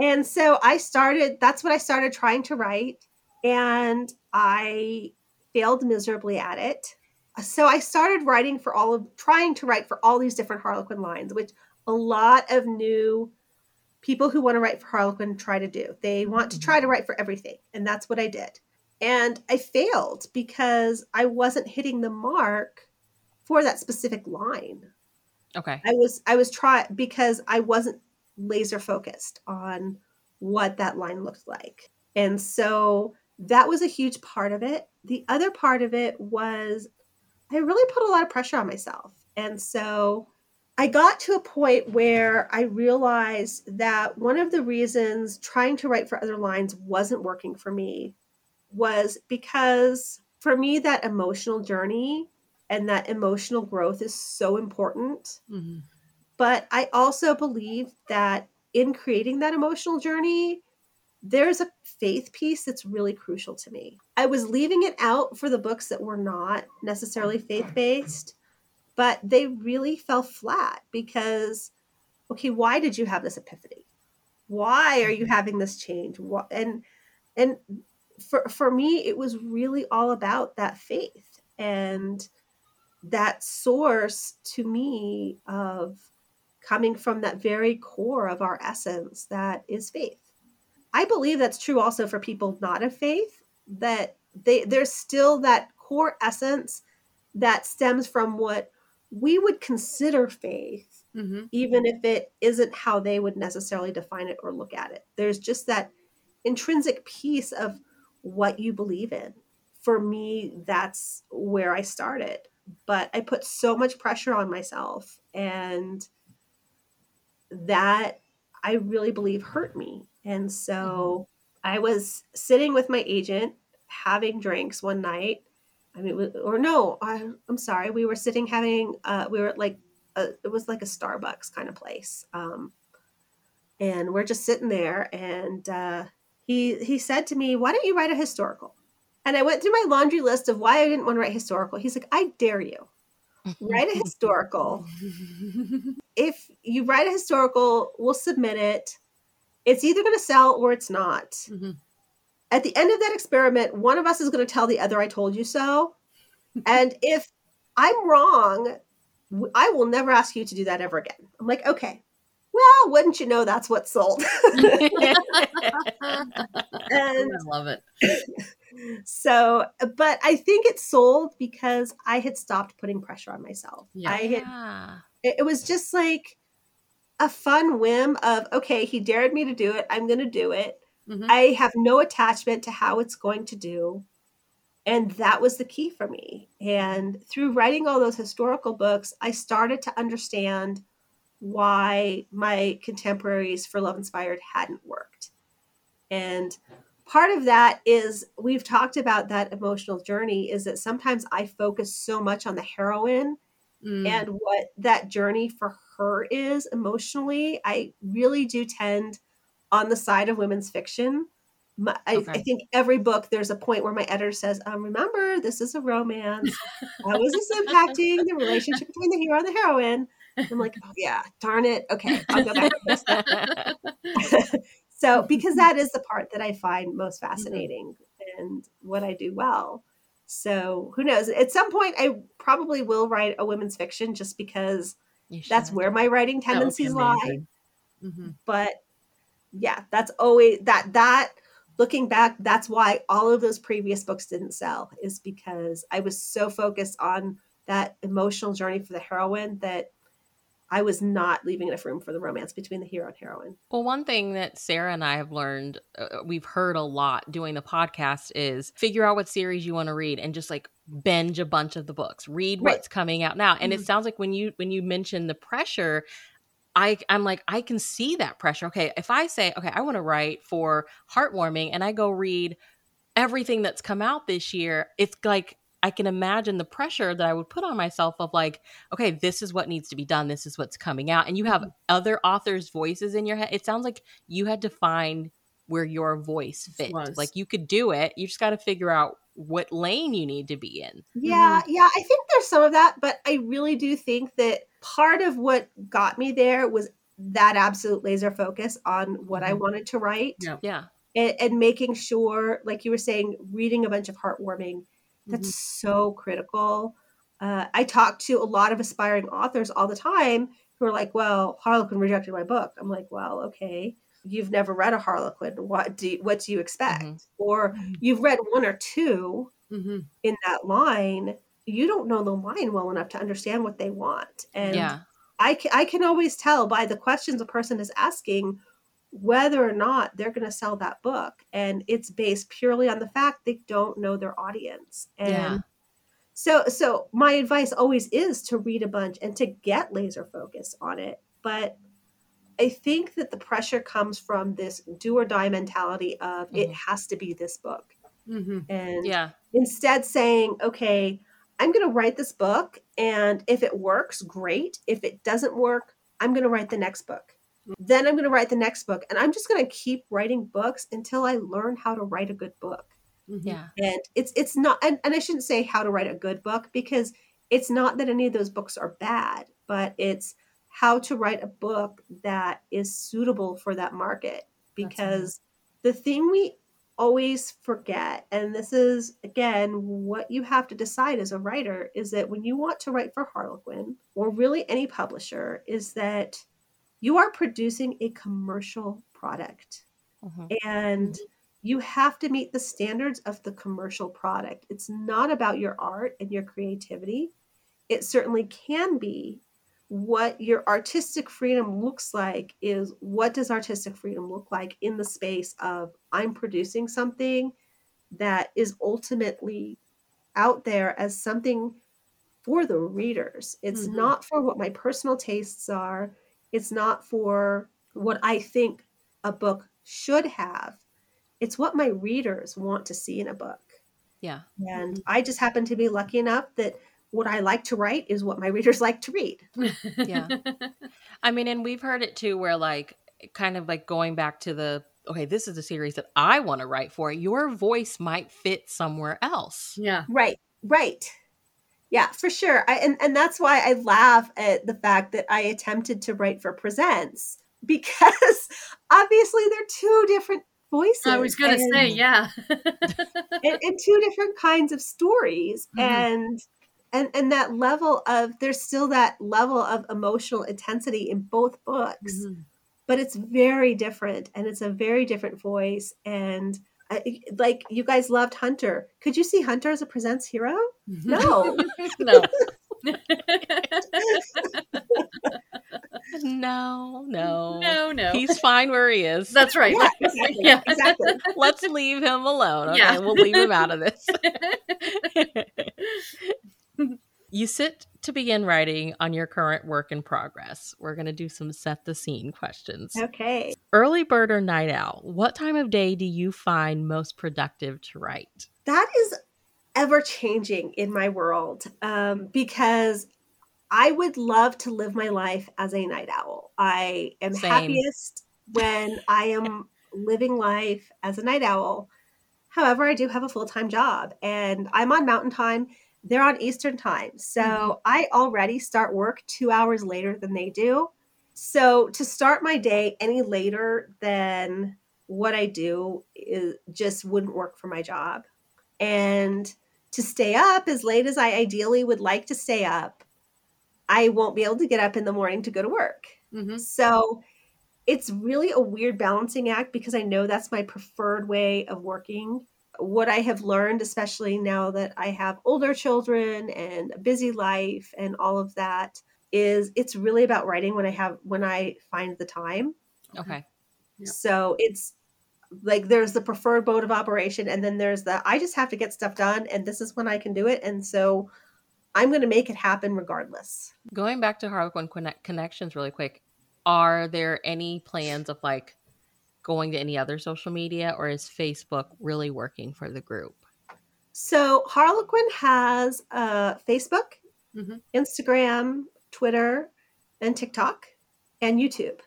And so I started, that's what I started trying to write. And I failed miserably at it. So I started writing for all of, trying to write for all these different Harlequin lines, which a lot of new people who want to write for Harlequin try to do. They want to mm-hmm. try to write for everything. And that's what I did. And I failed because I wasn't hitting the mark for that specific line. Okay. I was I was trying because I wasn't laser focused on what that line looked like. And so that was a huge part of it. The other part of it was I really put a lot of pressure on myself. And so I got to a point where I realized that one of the reasons trying to write for other lines wasn't working for me was because for me, that emotional journey and that emotional growth is so important. hmm But I also believe that in creating that emotional journey, there's a faith piece that's really crucial to me. I was leaving it out for the books that were not necessarily faith based, but they really fell flat because, okay, why did you have this epiphany? Why are you having this change? What and and for for me, it was really all about that faith and that source to me of coming from that very core of our essence that is faith. I believe that's true also for people not of faith, that they there's still that core essence that stems from what we would consider faith, Mm-hmm. even if it isn't how they would necessarily define it or look at it. There's just that intrinsic piece of what you believe in. For me, that's where I started. But I put so much pressure on myself, and that I really believe hurt me. And so I was sitting with my agent having drinks one night. I mean, or no, I, I'm sorry. We were sitting having, uh, we were like, a, it was like a Starbucks kind of place. Um, and we're just sitting there. And uh, he he said to me, "Why don't you write a historical?" And I went through my laundry list of why I didn't want to write historical. He's like, "I dare you, write a historical. If you write a historical, we'll submit it. It's either going to sell or it's not." Mhm. at the end of that experiment, one of us is going to tell the other, I told you so. and if I'm wrong, I will never ask you to do that ever again. I'm like, okay. Well, wouldn't you know that's what sold? and I love it. so, but I think it sold because I had stopped putting pressure on myself. Yeah. I had it, it was just like a fun whim of okay he dared me to do it i'm going to do it Mhm. i have no attachment to how it's going to do and that was the key for me and through writing all those historical books i started to understand why my contemporaries for love inspired hadn't worked and part of that is we've talked about that emotional journey is that sometimes i focus so much on the heroine Mm. and what that journey for her is emotionally, I really do tend on the side of women's fiction. My, I, I think every book there's a point where my editor says, um, "Remember, this is a romance. How is this impacting the relationship between the hero and the heroine?" I'm like, "Oh yeah, darn it. Okay, I'll go back so because that is the part that I find most fascinating and what I do well. So who knows? At some point, I probably will write a women's fiction just because that's where my writing That would be tendencies lie. Mhm. But yeah, that's always that that looking back, that's why all of those previous books didn't sell is because I was so focused on that emotional journey for the heroine that I was not leaving enough room for the romance between the hero and heroine. Well, one thing that Sarah and I have learned, uh, we've heard a lot doing the podcast is figure out what series you want to read and just like binge a bunch of the books. Read Right. what's coming out now. And Mhm. it sounds like when you when you mention the pressure, I I'm like I can see that pressure. Okay, if I say, okay, I want to write for heartwarming and I go read everything that's come out this year, it's like I can imagine the pressure that I would put on myself of like, okay, this is what needs to be done. This is what's coming out. And you have other authors' voices in your head. It sounds like you had to find where your voice fit. Was. Like you could do it. You just got to figure out what lane you need to be in. Yeah, yeah, I think there's some of that, but I really do think that part of what got me there was that absolute laser focus on what I Mhm. wanted to write Yeah. Yeah. and, and making sure, like you were saying, reading a bunch of heartwarming. That's so critical. Uh, I talk to a lot of aspiring authors all the time who are like, "Well, Harlequin rejected my book." I'm like, "Well, okay, you've never read a Harlequin. What do you, what do you expect?" Mhm. Or you've read one or two Mhm. in that line. You don't know the line well enough to understand what they want, and yeah. I I can always tell by the questions a person is asking whether or not they're going to sell that book. And it's based purely on the fact they don't know their audience. And Yeah. so so my advice always is to read a bunch and to get laser focus on it. But I think that the pressure comes from this do or die mentality of it Mhm. has to be this book. Mhm. And Yeah. instead saying, okay, I'm going to write this book. And if it works, great. If it doesn't work, I'm going to write the next book. Then I'm going to write the next book. And I'm just going to keep writing books until I learn how to write a good book. Mhm. Yeah. And it's, it's not, and, and I shouldn't say how to write a good book because it's not that any of those books are bad, but it's how to write a book that is suitable for that market. Because the thing we always forget, and this is again what you have to decide as a writer, is that when you want to write for Harlequin or really any publisher, is that you are producing a commercial product. Mhm. And you have to meet the standards of the commercial product. It's not about your art and your creativity. It certainly can be. What your artistic freedom looks like is what does artistic freedom look like in the space of I'm producing something that is ultimately out there as something for the readers. It's Mhm. not for what my personal tastes are. It's not for what I think a book should have. It's what my readers want to see in a book. Yeah. And I just happen to be lucky enough that what I like to write is what my readers like to read. Yeah. I mean, and we've heard it too, where like, kind of like going back to the, okay, this is a series that I want to write for. Your voice might fit somewhere else. yeah. Right, right. Yeah, for sure. I and, and that's why I laugh at the fact that I attempted to write for Presents because obviously they're two different voices. I was gonna say, yeah. and, and two different kinds of stories Mhm. and and and that level of there's still that level of emotional intensity in both books Mhm. but it's very different and it's a very different voice and I, like you guys loved hunter could you see hunter as a presents hero mm-hmm. no no. No, no. no, no. He's fine where he is. That's right. yeah exactly Yeah. exactly Let's leave him alone. Okay, Yeah. we'll leave him out of this. you sit to begin writing on your current work in progress. We're going to do some set the scene questions. okay Early bird or night owl? What time of day do you find most productive to write? that is ever changing in my world um, because I would love to live my life as a night owl. I am Same. happiest when I am living life as a night owl. However, I do have a full time job and I'm on mountain time. They're on Eastern time. So Mhm. I already start work two hours later than they do. So to start my day any later than what I do is just wouldn't work for my job. And to stay up as late as I ideally would like to stay up, I won't be able to get up in the morning to go to work. Mhm. So it's really a weird balancing act because I know that's my preferred way of working. What I have learned, especially now that I have older children and a busy life and all of that, is it's really about writing when I have when I find the time. Okay. Mm-hmm. Yeah. So it's like there's the preferred mode of operation, and then there's the I just have to get stuff done, and this is when I can do it. And so I'm going to make it happen regardless. Going back to Harlequin Connect- Connections really quick, are there any plans of like going to any other social media or is Facebook really working for the group? So Harlequin has uh, Facebook, Mhm. Instagram, Twitter, and TikTok, and YouTube.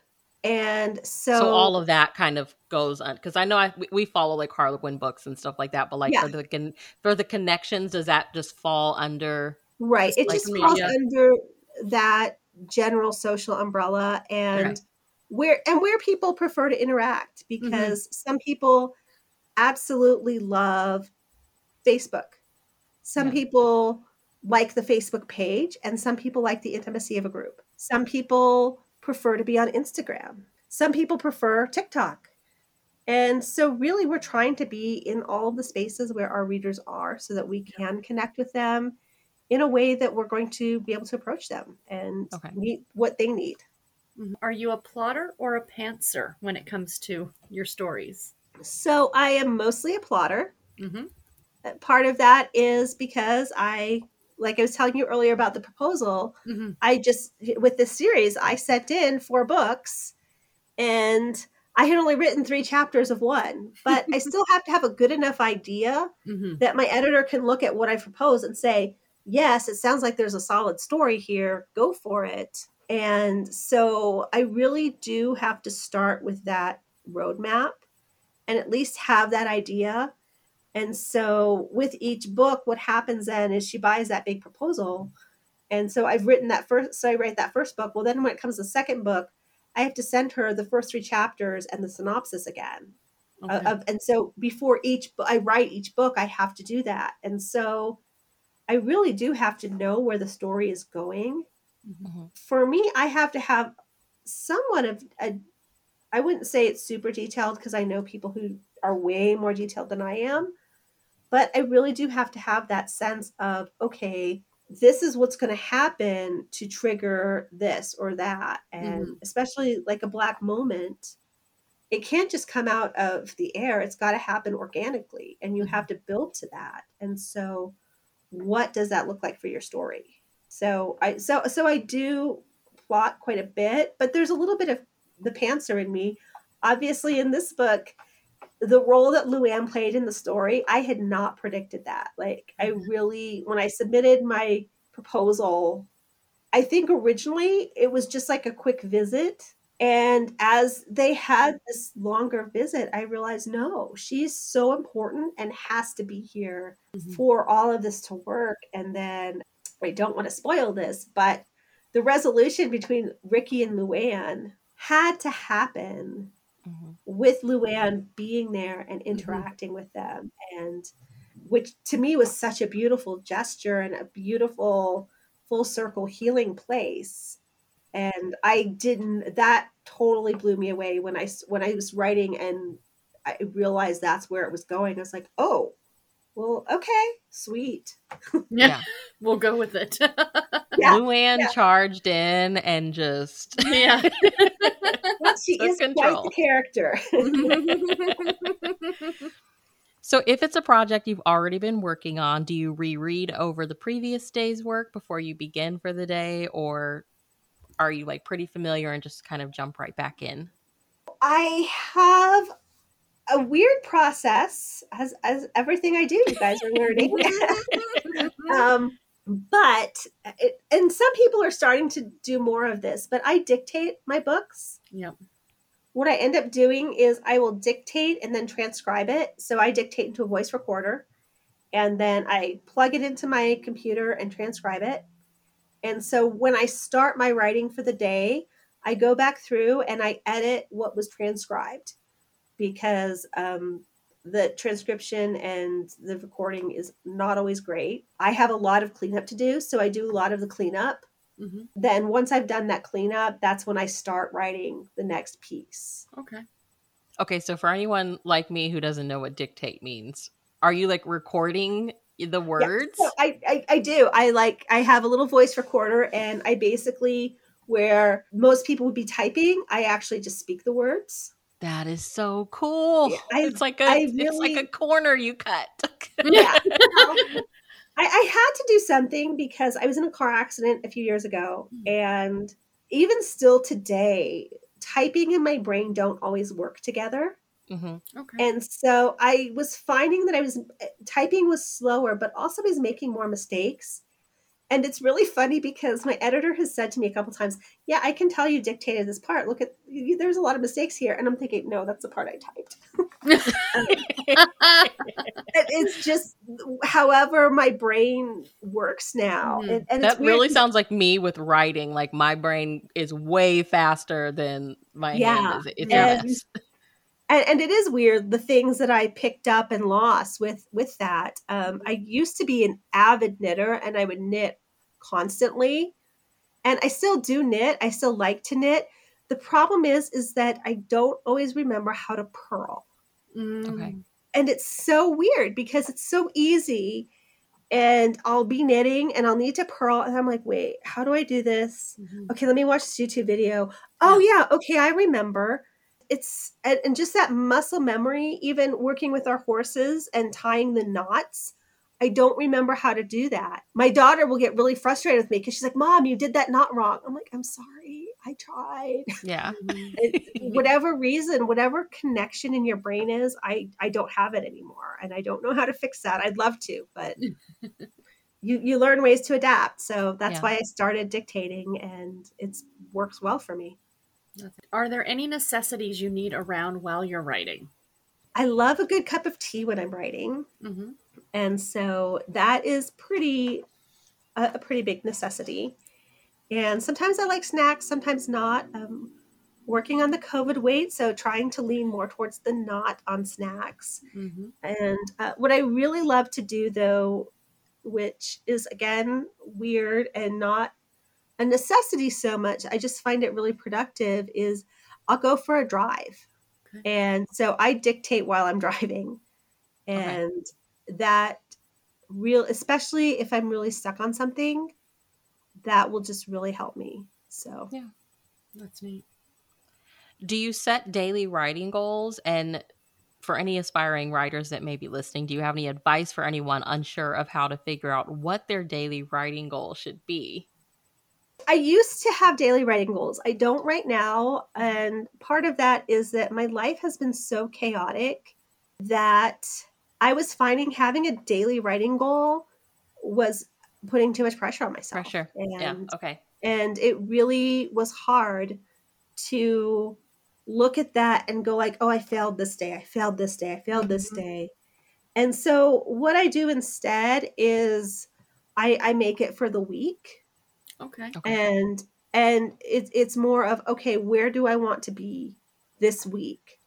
And so, So, all of that kind of goes on because I know I, we, we follow like Harlequin books and stuff like that, but like Yeah. for the con- for the connections, does that just fall under? right, it like just media. falls under that general social umbrella, and Okay. Where and where people prefer to interact mm-hmm. because some people absolutely love Facebook. Some Yeah. people like the Facebook page, and some people like the intimacy of a group. Some people prefer to be on Instagram. Some people prefer TikTok. And so, really, we're trying to be in all of the spaces where our readers are so that we can connect with them in a way that we're going to be able to approach them and Okay. meet what they need. Mhm. Are you a plotter or a pantser when it comes to your stories? So, I am mostly a plotter. Mm-hmm. Uh, Part of that is because I, like I was telling you earlier about the proposal, Mm-hmm. I just with this series I sent in four books and I had only written three chapters of one, but I still have to have a good enough idea Mm-hmm. that my editor can look at what I propose and say, yes, it sounds like there's a solid story here, go for it. And so I really do have to start with that roadmap and at least have that idea. And so with each book, what happens then is she buys that big proposal. And so I've written that first, so I write that first book. Well, then when it comes to the second book, I have to send her the first three chapters and the synopsis again. Uh, Okay. of- and so before each I write each book, I have to do that. And so I really do have to know where the story is going. Mhm. For me, I have to have somewhat of a I wouldn't say it's super detailed because I know people who are way more detailed than I am, but I really do have to have that sense of okay, this is what's going to happen to trigger this or that. And especially like a black moment it can't just come out of the air. It's got to happen organically and you have to build to that. And so what does that look like for your story so i so so i do plot quite a bit but there's a little bit of the pantser in me obviously in this book the role that luann played in the story i had not predicted that like i really when i submitted my proposal i think originally it was just like a quick visit and as they had this longer visit, I realized no, she's so important and has to be here Mhm. for all of this to work. And then I don't want to spoil this, but the resolution between Ricky and Luann had to happen Mhm. with Luann being there and interacting with them. And which to me was such a beautiful gesture and a beautiful full circle healing place and i didn't that totally blew me away when I, when i was writing and i realized that's where it was going i was like oh well okay sweet Yeah. Yeah. We'll go with it. Yeah, Luann yeah. charged in and just yeah. well, she Took is quite the character So, if it's a project you've already been working on, do you reread over the previous day's work before you begin for the day, or are you like pretty familiar and just kind of jump right back in? i have a weird process as as everything i do you guys are learning um but it, and some people are starting to do more of this but i dictate my books Yep. what I end up doing is I will dictate and then transcribe it. So I dictate into a voice recorder and then I plug it into my computer and transcribe it. And so when I start my writing for the day, I go back through and I edit what was transcribed because um, the transcription and the recording is not always great. I have a lot of cleanup to do. So I do a lot of the cleanup Mhm. then once I've done that cleanup, that's when I start writing the next piece. Okay. Okay, so for anyone like me who doesn't know what dictate means, are you like recording the words? So I, I I do. I like I have a little voice recorder and I basically where most people would be typing, I actually just speak the words. That is so cool. I- it's like a I it's like a corner you cut. Yeah. I, I had to do something because I was in a car accident a few years ago and even still today, typing and my brain don't always work together. hmm Okay. And so I was finding that I was typing was slower, but also I was making more mistakes. And it's really funny because my editor has said to me a couple times, "Yeah, I can tell you dictated this part. Look at there's a lot of mistakes here." And I'm thinking, "No, that's the part I typed." It- it's just however my brain works now. Mhm. And, and that really sounds like me with writing. Like my brain is way faster than my Yeah, hand is. It's and- a mess. and, and it is weird the things that i picked up and lost with with that. Um, i used to be an avid knitter and i would knit constantly. And i still do knit i still like to knit. The problem is is that i don't always remember how to purl. Mm. Okay. and it's so weird because it's so easy and i'll be knitting and i'll need to purl and i'm like wait how do i do this? Mhm. okay let me watch this youtube video. Oh yeah okay i remember it's and, and just that muscle memory even working with our horses and tying the knots i don't remember how to do that. My daughter will get really frustrated with me because she's like mom you did that knot wrong. I'm like i'm sorry. I tried. Yeah. Mhm. whatever reason whatever connection in your brain is i i don't have it anymore and i don't know how to fix that. I'd love to but you you learn ways to adapt. So that's Yeah. why i started dictating and it's works well for me Are there any necessities you need around while you're writing? i love a good cup of tea when i'm writing Mm-hmm. and so that is pretty a, a pretty big necessity and sometimes i like snacks sometimes not um, working on the COVID weight, so trying to lean more towards the not on snacks. Mm-hmm. And uh, what I really love to do, though, which is again weird and not a necessity so much, I just find it really productive, is I'll go for a drive. Okay. And so I dictate while I'm driving. And that real, especially if I'm really stuck on something, that will just really help me. So, Yeah. That's neat. Do you set daily writing goals? And for any aspiring writers that may be listening, do you have any advice for anyone unsure of how to figure out what their daily writing goal should be? I used to have daily writing goals. I don't right now. And part of that is that my life has been so chaotic that I was finding having a daily writing goal was putting too much pressure on myself. Pressure. And, yeah. Okay. and it really was hard to look at that and go like, oh, I failed this day. I failed this day. I failed this Mhm. day. And so what I do instead is I, I make it for the week Okay. Okay. and and it's it's more of okay where do i want to be this week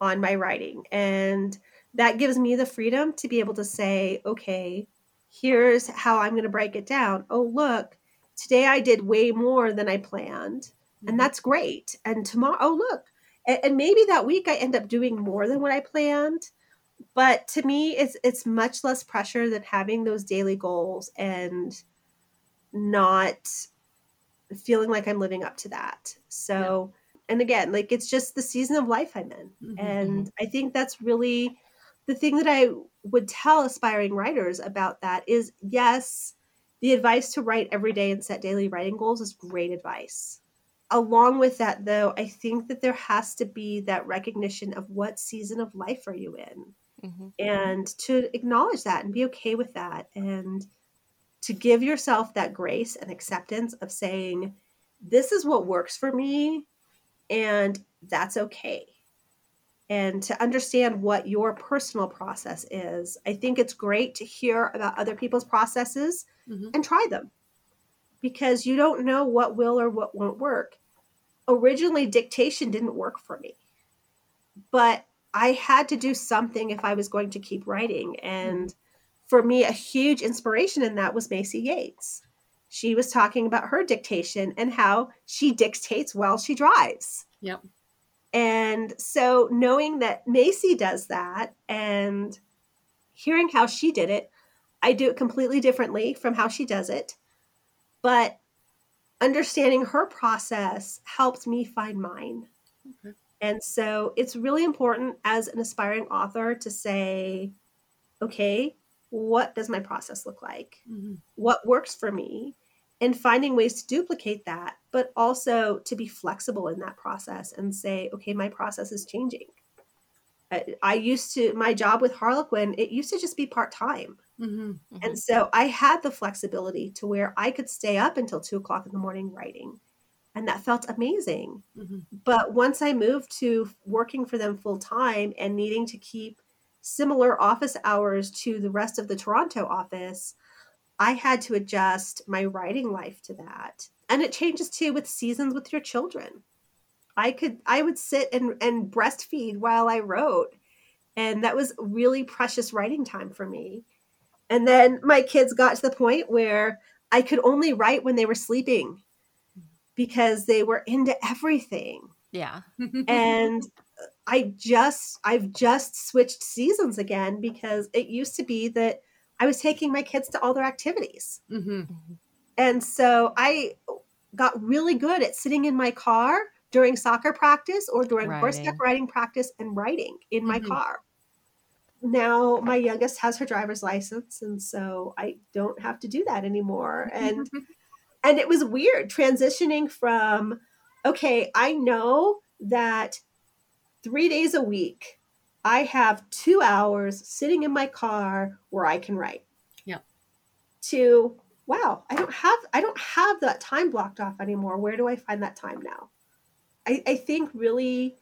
on my writing and that gives me the freedom to be able to say okay here's how i'm going to break it down oh look today i did way more than i planned Mm-hmm. and that's great and tomorrow oh look and, and maybe that week i end up doing more than what i planned but to me it's it's much less pressure than having those daily goals and not feeling like i'm living up to that. So and again like it's just the season of life i'm in. Mhm. and i think that's really the thing that i would tell aspiring writers about that is yes the advice to write every day and set daily writing goals is great advice. Along with that though i think that there has to be that recognition of what season of life are you in? Hmm and to acknowledge that and be okay with that. And to give yourself that grace and acceptance of saying this is what works for me and that's okay and to understand what your personal process is i think it's great to hear about other people's processes Mhm. and try them because you don't know what will or what won't work originally dictation didn't work for me but I had to do something if I was going to keep writing. And for me, a huge inspiration in that was Maisey Yates. She was talking about her dictation and how she dictates while she drives. Yep. And so knowing that Maisey does that and hearing how she did it, I do it completely differently from how she does it. But understanding her process helped me find mine. Okay. And so it's really important as an aspiring author to say, okay, what does my process look like? Mhm. What works for me? And finding ways to duplicate that, but also to be flexible in that process and say, okay, my process is changing. I, I used to, my job with Harlequin, it used to just be part time. Mhm. And so I had the flexibility to where I could stay up until two o'clock in the morning writing. And that felt amazing. Mhm. But once I moved to working for them full time and needing to keep similar office hours to the rest of the Toronto office, I had to adjust my writing life to that. And it changes too with seasons with your children. I could I would sit and, and breastfeed while I wrote. And that was really precious writing time for me. And then my kids got to the point where I could only write when they were sleeping because they were into everything. Yeah. And I just I've just switched seasons again because it used to be that I was taking my kids to all their activities. Mhm. And so I got really good at sitting in my car during soccer practice or during horseback riding practice and writing in my Mhm. car. Now my youngest has her driver's license and so I don't have to do that anymore. And and it was weird transitioning from okay, I know that 3 days a week I have 2 hours sitting in my car where I can write. Yeah. To wow, I don't have I don't have that time blocked off anymore. Where do I find that time now? I, I think really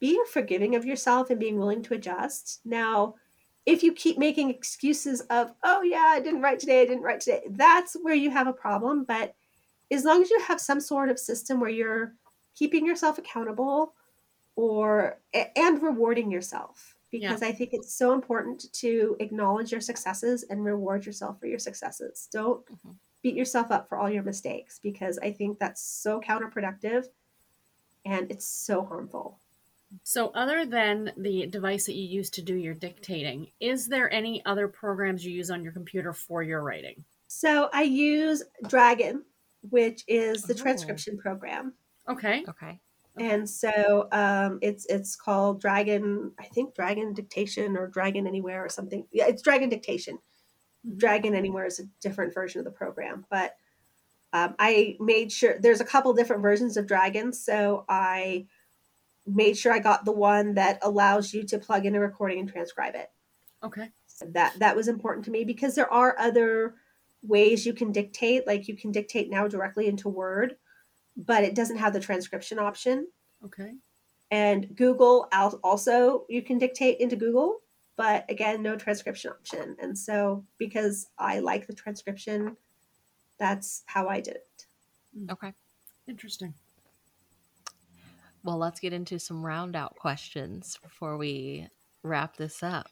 being forgiving of yourself and being willing to adjust. Now, if you keep making excuses of, oh yeah, I didn't write today, I didn't write today, that's where you have a problem. But as long as you have some sort of system where you're keeping yourself accountable or and rewarding yourself because yeah. I think it's so important to acknowledge your successes and reward yourself for your successes. Don't mm-hmm. beat yourself up for all your mistakes because I think that's so counterproductive and it's so harmful. So, other than the device that you use to do your dictating, is there any other programs you use on your computer for your writing? So, I use Dragon, which is the oh. transcription program. Okay. Okay and so um, it's it's called Dragon. I think Dragon Dictation or Dragon Anywhere or something. Yeah, it's Dragon Dictation. Dragon Anywhere is a different version of the program, but um, I made sure there's a couple different versions of Dragon, so I made sure I got the one that allows you to plug in a recording and transcribe it. Okay. So that that was important to me because there are other ways you can dictate, like you can dictate now directly into Word but it doesn't have the transcription option. Okay. And Google also you can dictate into Google, but again, no transcription option. And so because I like the transcription, that's how I did it. Hmm. Okay. Interesting. Well, let's get into some round out questions before we wrap this up.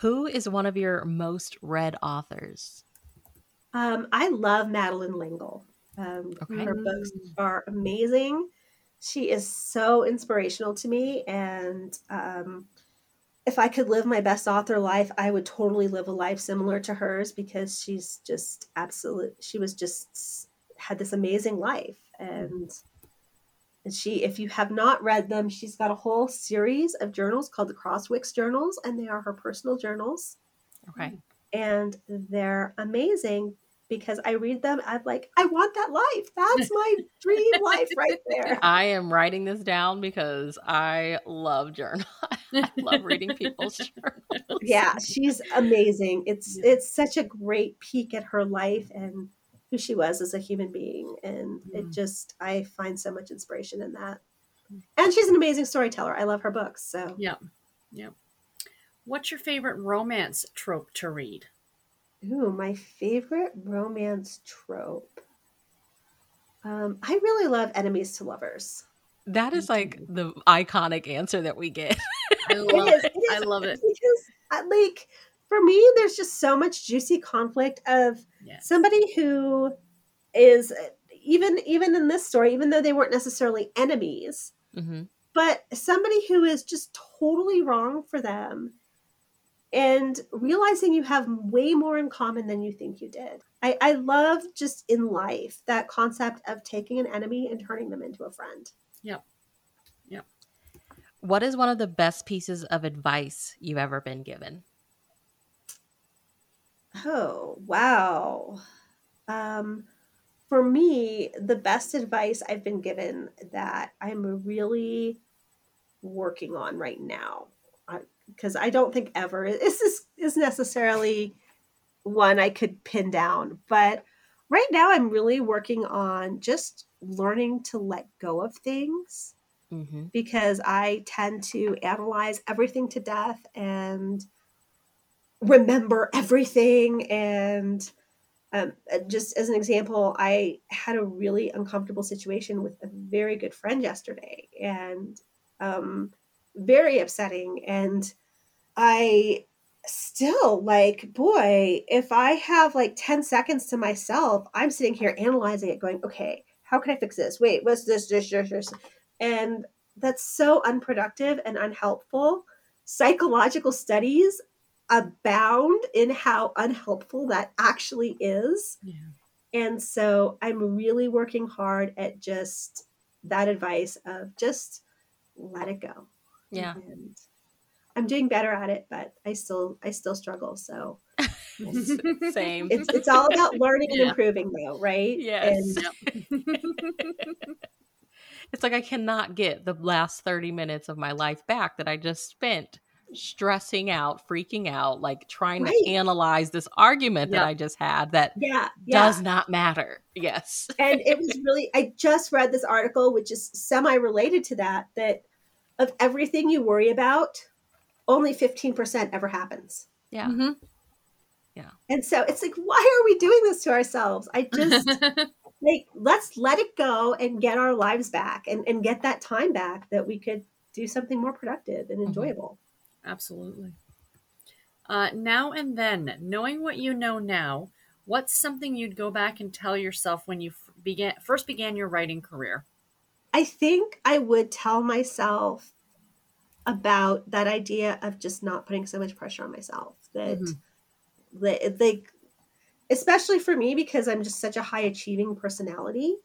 Who is one of your most read authors? Um, I love Madeleine L'Engle. Um, okay. Her books are amazing. She is so inspirational to me. And um, if I could live my best author life, I would totally live a life similar to hers because she's just absolute. She was just had this amazing life. And, and she, if you have not read them, she's got a whole series of journals called the Crosswicks Journals, and they are her personal journals. Okay. And they're amazing because I read them. I'm like, I want that life. That's my dream life right there. I am writing this down because I love journal. I love reading people's journals. Yeah, she's amazing. It's yeah. it's such a great peek at her life and who she was as a human being. And mm. it just I find so much inspiration in that. And she's an amazing storyteller. I love her books. So yeah. Yeah. What's your favorite romance trope to read? Ooh, my favorite romance trope. Um, I really love enemies to lovers. That is like the iconic answer that we get. I love it. Is, it is, I love it because, uh, like, for me, there's just so much juicy conflict of yes. somebody who is even even in this story, even though they weren't necessarily enemies, mm-hmm. but somebody who is just totally wrong for them and realizing you have way more in common than you think you did. I, I love just in life that concept of taking an enemy and turning them into a friend. Yep. Yep. What is one of the best pieces of advice you've ever been given? Oh, wow. Um, for me, the best advice I've been given that I'm really working on right now because I don't think ever this is is necessarily one I could pin down. But right now, I'm really working on just learning to let go of things mm-hmm. because I tend to analyze everything to death and remember everything. And um, uh, just as an example, I had a really uncomfortable situation with a very good friend yesterday, and um, very upsetting. And I still like, boy, if I have like 10 seconds to myself, I'm sitting here analyzing it, going, okay, how can I fix this? Wait, what's this, this, this, this? And that's so unproductive and unhelpful. Psychological studies abound in how unhelpful that actually is. Yeah. And so I'm really working hard at just that advice of just let it go. Yeah. And I'm doing better at it, but I still I still struggle. So same. It's it's all about learning yeah. and improving though, right? Yes. And, it's like I cannot get the last 30 minutes of my life back that I just spent stressing out, freaking out, like trying right. to analyze this argument that I just had that yeah, yeah. does not matter. Yes. and it was really I just read this article which is semi related to that that of everything you worry about, only 15% ever happens. Yeah. Mm-hmm. Yeah. And so it's like, why are we doing this to ourselves? I just, like let's let it go and get our lives back and, and get that time back that we could do something more productive and enjoyable. Absolutely. Uh, now and then, knowing what you know now, what's something you'd go back and tell yourself when you f- began first began your writing career? I think I would tell myself about that idea of just not putting so much pressure on myself. That, Mhm. that like, especially for me because I'm just such a high achieving personality,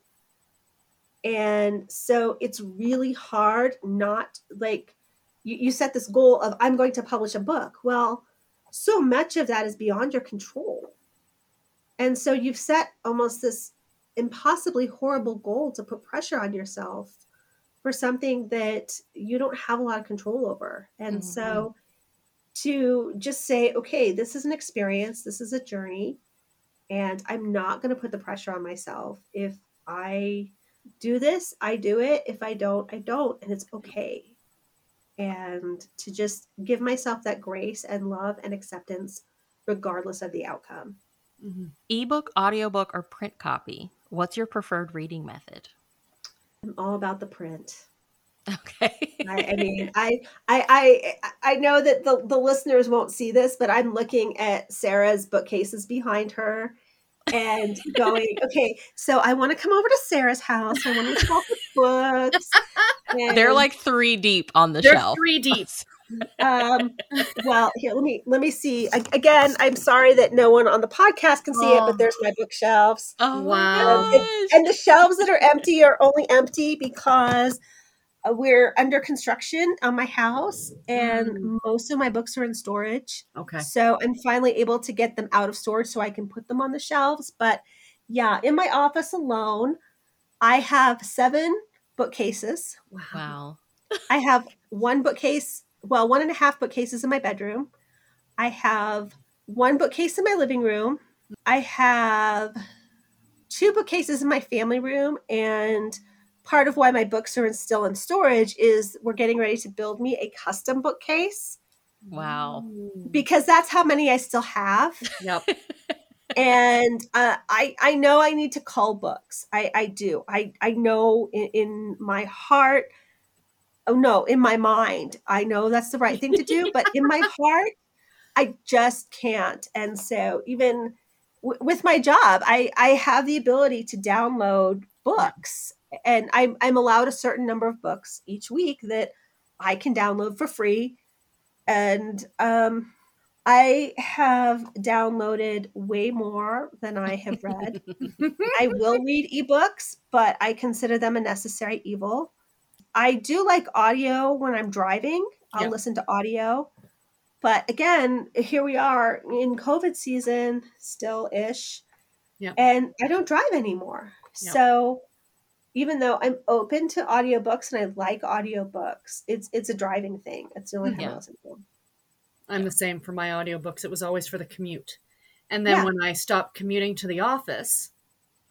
and so it's really hard not like you, you set this goal of I'm going to publish a book. Well, so much of that is beyond your control, and so you've set almost this impossibly horrible goal to put pressure on yourself for something that you don't have a lot of control over. And Mhm. so to just say, okay, this is an experience, this is a journey, and I'm not going to put the pressure on myself. If I do this, I do it. If I don't, I don't. And it's okay. And to just give myself that grace and love and acceptance, regardless of the outcome. Mhm. Ebook, audiobook, or print copy? What's your preferred reading method? I'm all about the print. Okay. I, I mean, I, I, I, I know that the, the listeners won't see this, but I'm looking at Sarah's bookcases behind her and going, okay, so I want to come over to Sarah's house. I want to look at all the books. They're like three deep on the They're shelf. three deep. um, well, here, let me, let me see. A- Again, I'm sorry that no one on the podcast can see it, Oh. but there's my bookshelves. Oh Wow. my gosh. And the shelves that are empty are only empty because uh, we're under construction on my house and Mm. most of my books are in storage. Okay. So I'm finally able to get them out of storage so I can put them on the shelves. But yeah, in my office alone, I have seven bookcases. Wow. wow. I have one bookcase, well, one and a half bookcases in my bedroom. I have one bookcase in my living room. I have two bookcases in my family room. And part of why my books are in, still in storage is we're getting ready to build me a custom bookcase Wow. Because that's how many I still have. Yep. and uh, I I know I need to cull books. I I do. I I know in, in my heart. Oh no, in my mind, I know that's the right thing to do, but in my heart, I just can't. And so even w- with my job, I I have the ability to download books, and I'm I'm allowed a certain number of books each week that I can download for free, and um I have downloaded way more than I have read. I will read ebooks, but I consider them a necessary evil. I do like audio when I'm driving. I'll Yeah. listen to audio. But again, here we are in COVID season, still ish. Yeah. And I don't drive anymore. Yeah. So even though I'm open to audiobooks and I like audiobooks, it's it's a driving thing. It's the only time. I listen to them. I'm the same for my audiobooks. It was always for the commute. And then when I stopped commuting to the office,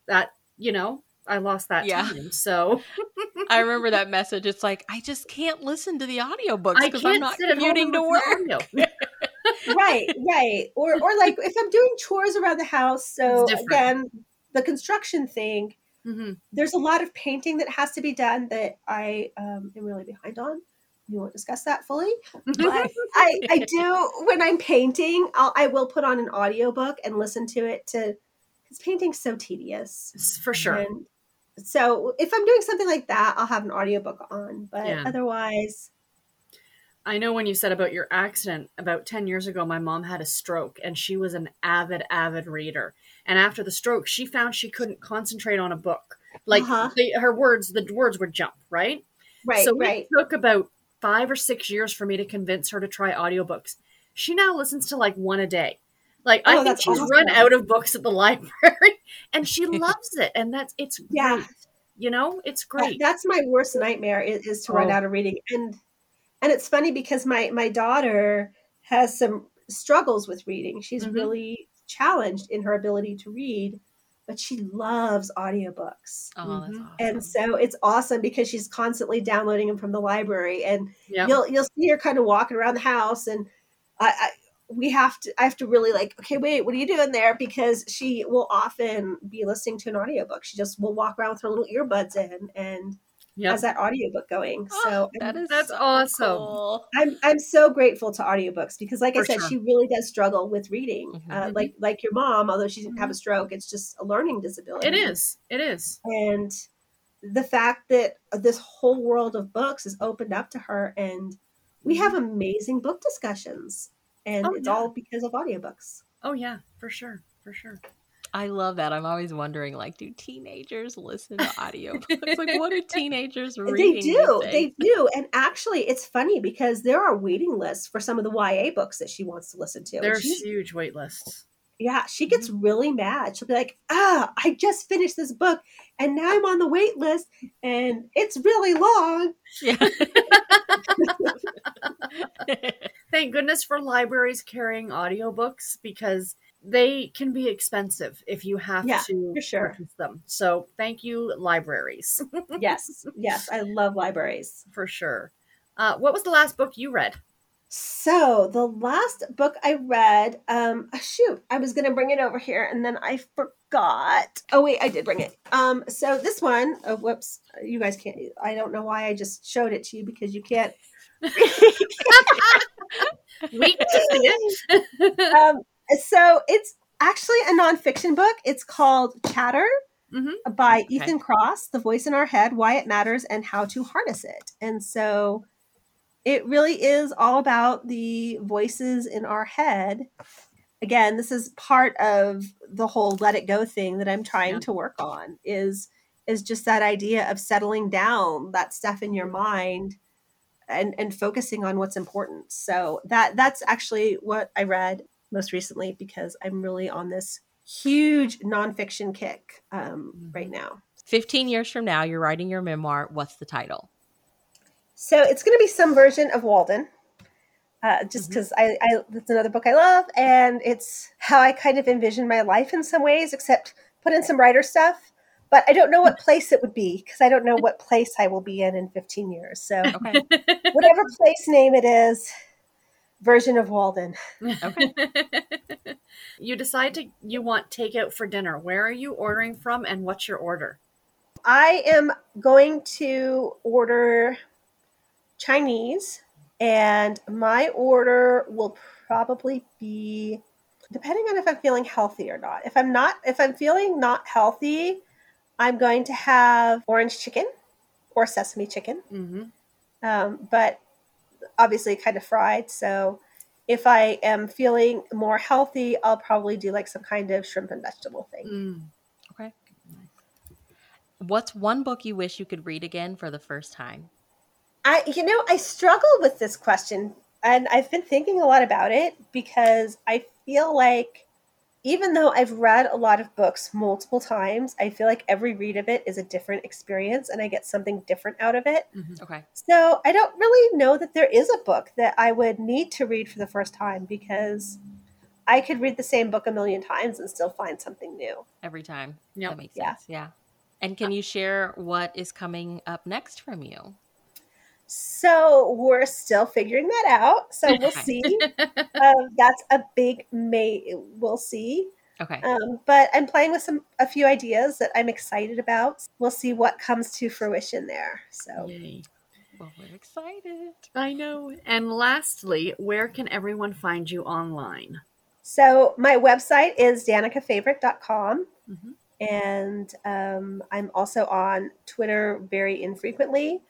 that, you know, I lost that Yeah. time. So I remember that message. It's like, I just can't listen to the audiobooks I because I'm not sit at home commuting to work. audio. right right or or like if i'm doing chores around the house so again the construction thing Mhm. there's a lot of painting that has to be done that i um, am really behind on we won't discuss that fully but I, I do when i'm painting I'll, i will put on an audiobook and listen to it to because painting's so tedious For sure. and so if i'm doing something like that i'll have an audiobook on but Yeah. otherwise I know when you said about your accident, about 10 years ago, my mom had a stroke and she was an avid, avid reader. And after the stroke, she found she couldn't concentrate on a book. Like Uh-huh. the, her words, the words would jump, right? right so right it took about five or six years for me to convince her to try audiobooks. She now listens to like one a day. Like I Oh, think she's awesome. run out of books at the library and she loves it. And that's it's Yeah. great. You know, it's That- great. That's my worst nightmare is, is to run Oh. out of reading. And and it's funny because my my daughter has some struggles with reading. She's Mhm. really challenged in her ability to read, but she loves audiobooks. Oh, that's Mhm. awesome. And so it's awesome because she's constantly downloading them from the library and yeah. you'll you'll see her kind of walking around the house and I, I we have to i have to really like okay wait what are you doing there because she will often be listening to an audiobook she just will walk around with her little earbuds in and Yep. has that audiobook going Oh, so that is That's so awesome. cool. I'm i'm so grateful to audiobooks because like i said sure. she really does struggle with reading Mhm. uh, Mhm. like like your mom although she didn't have a stroke it's just a learning disability It is. It is. and the fact that this whole world of books is opened up to her and we have amazing book discussions and Oh, it's yeah. all because of audiobooks Oh yeah, for sure. For sure. I love that. I'm always wondering, like, do teenagers listen to audiobooks? like, what are teenagers reading? they do they do and actually it's funny because there are waiting lists for some of the ya books that she wants to listen to And There's huge wait lists. yeah she gets really mad she'll be like ah i just finished this book and now i'm on the wait list and it's really long Yeah. Thank goodness for libraries carrying audiobooks because they can be expensive if you have Yeah, to sure. purchase them. So thank you, libraries, yes yes i love libraries for sure. Uh, what was the last book you read? So the last book I read, um, shoot, I was gonna bring it over here and then I forgot. Oh wait, I did bring it. Um, so this one, oh whoops, you guys can't. I don't know why I just showed it to you because you can't. We see it. um, so it's actually a nonfiction book. It's called Chatter Mhm. by Ethan Kross, The Voice in Our Head: Why It Matters and How to Harness It. And so it really is all about the voices in our head. Again, this is part of the whole let it go thing that I'm trying Yeah. to work on is is just that idea of settling down that stuff in your mind and and focusing on what's important. So that that's actually what I read most recently because I'm really on this huge nonfiction kick um, right now. 15 years from now, you're writing your memoir. What's the title? So it's going to be some version of Walden, uh, just because I, I it's another book I love, and it's how I kind of envision my life in some ways, except put in some writer stuff. But I don't know what mm. place it would be because I don't know what place I will be in in 15 years. So Okay. whatever place name it is, version of Walden. Okay. you decide to you want takeout for dinner. Where are you ordering from, and what's your order? I am going to order Chinese, and my order will probably be depending on if I'm feeling healthy or not. If I'm not, if I'm feeling not healthy, I'm going to have orange chicken or sesame chicken, Mm-hmm. um, but obviously kind of fried. So if I am feeling more healthy, I'll probably do like some kind of shrimp and vegetable thing. Mm. Okay. What's one book you wish you could read again for the first time? I, you know, I struggle with this question, and I've been thinking a lot about it because I feel like even though I've read a lot of books multiple times, I feel like every read of it is a different experience, and I get something different out of it. Mm-hmm. Okay. So I don't really know that there is a book that I would need to read for the first time because I could read the same book a million times and still find something new. Every time. Yep. That makes Yeah. sense. Yeah. And can you share what is coming up next from you? So we're still figuring that out. So we'll see. um, that's a big may. We'll see. Okay. Um, but I'm playing with some a few ideas that I'm excited about. We'll see what comes to fruition there. So Yay. Well, we're excited. I know. And lastly, where can everyone find you online? so my website is danicafavorite.com. Mhm. And um, I'm also on Twitter very infrequently,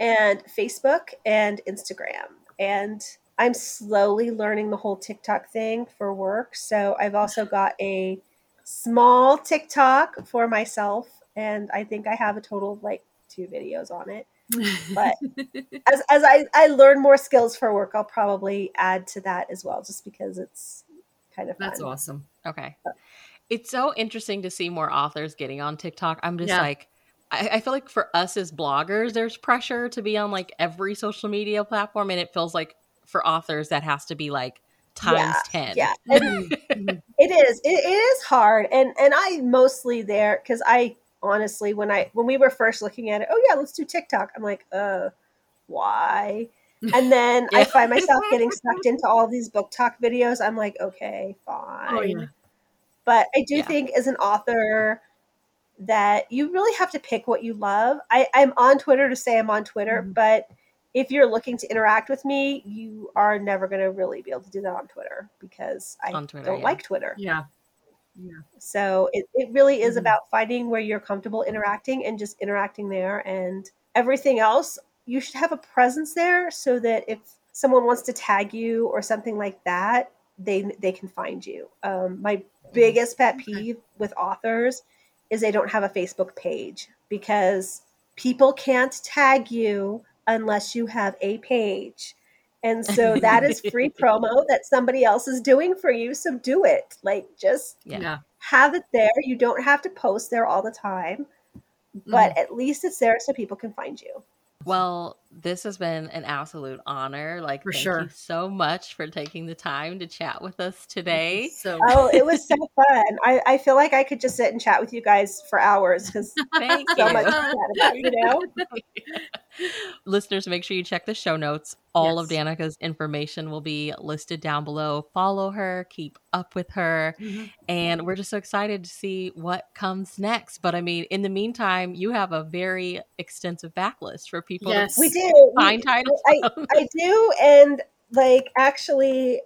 and Facebook and Instagram. And I'm slowly learning the whole TikTok thing for work. So I've also got a small TikTok for myself, and I think I have a total of like two videos on it. But as, as I, I learn more skills for work, I'll probably add to that as well, just because it's kind of fun. That's awesome. Okay. It's so interesting to see more authors getting on TikTok. I'm just Yeah. like, I, I feel like for us as bloggers, there's pressure to be on like every social media platform. And it feels like for authors, that has to be like times 10. Yeah, and Mhm. it is. It, it is hard, and and I mostly there because I honestly when I when we were first looking at it, oh yeah, let's do TikTok. I'm like, uh, why? And then I find myself getting sucked into all these BookTok videos. I'm like, okay, fine. Oh yeah. But I do Yeah. think as an author that you really have to pick what you love. I, I'm on Twitter to say I'm on Twitter, Mhm. but if you're looking to interact with me, you are never going to really be able to do that on Twitter because I Twitter, don't yeah. like Twitter. Yeah. Yeah. So it, it really is Mhm. about finding where you're comfortable interacting and just interacting there. And everything else, you should have a presence there so that if someone wants to tag you or something like that, they they can find you. Um, my biggest pet Okay. peeve with authors is they don't have a Facebook page because people can't tag you unless you have a page. And so that is free promo that somebody else is doing for you. So do it. Like just Yeah. Yeah. have it there. You don't have to post there all the time, but mm-hmm. at least it's there so people can find you. Well, this has been an absolute honor. Like, For thank sure. you so much for taking the time to chat with us today. So Oh, it was so fun. I, I feel like I could just sit and chat with you guys for hours because Thank so you. much about, you know? Listeners, make sure you check the show notes. All of Danica's information will be listed down below. Follow her, keep up with her, Mhm. and we're just so excited to see what comes next. But I mean, in the meantime, you have a very extensive backlist for people Yes. We to do. We- find titles I, from. I do. And like, actually,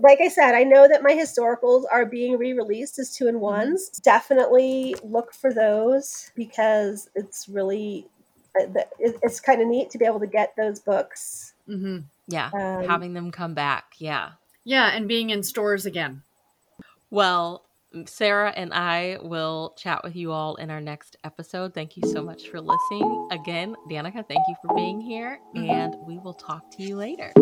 like I said, I know that my historicals are being re released as two and ones. Definitely look for those because it's really. uh, the- it- It's kind of neat to be able to get those books. Mhm. yeah, Um, having them come back. Yeah. yeah, and being in stores again. Well, Sarah and I will chat with you all in our next episode. Thank you so much for listening. Again, Danica, thank you for being here, mm-hmm. and we will talk to you later.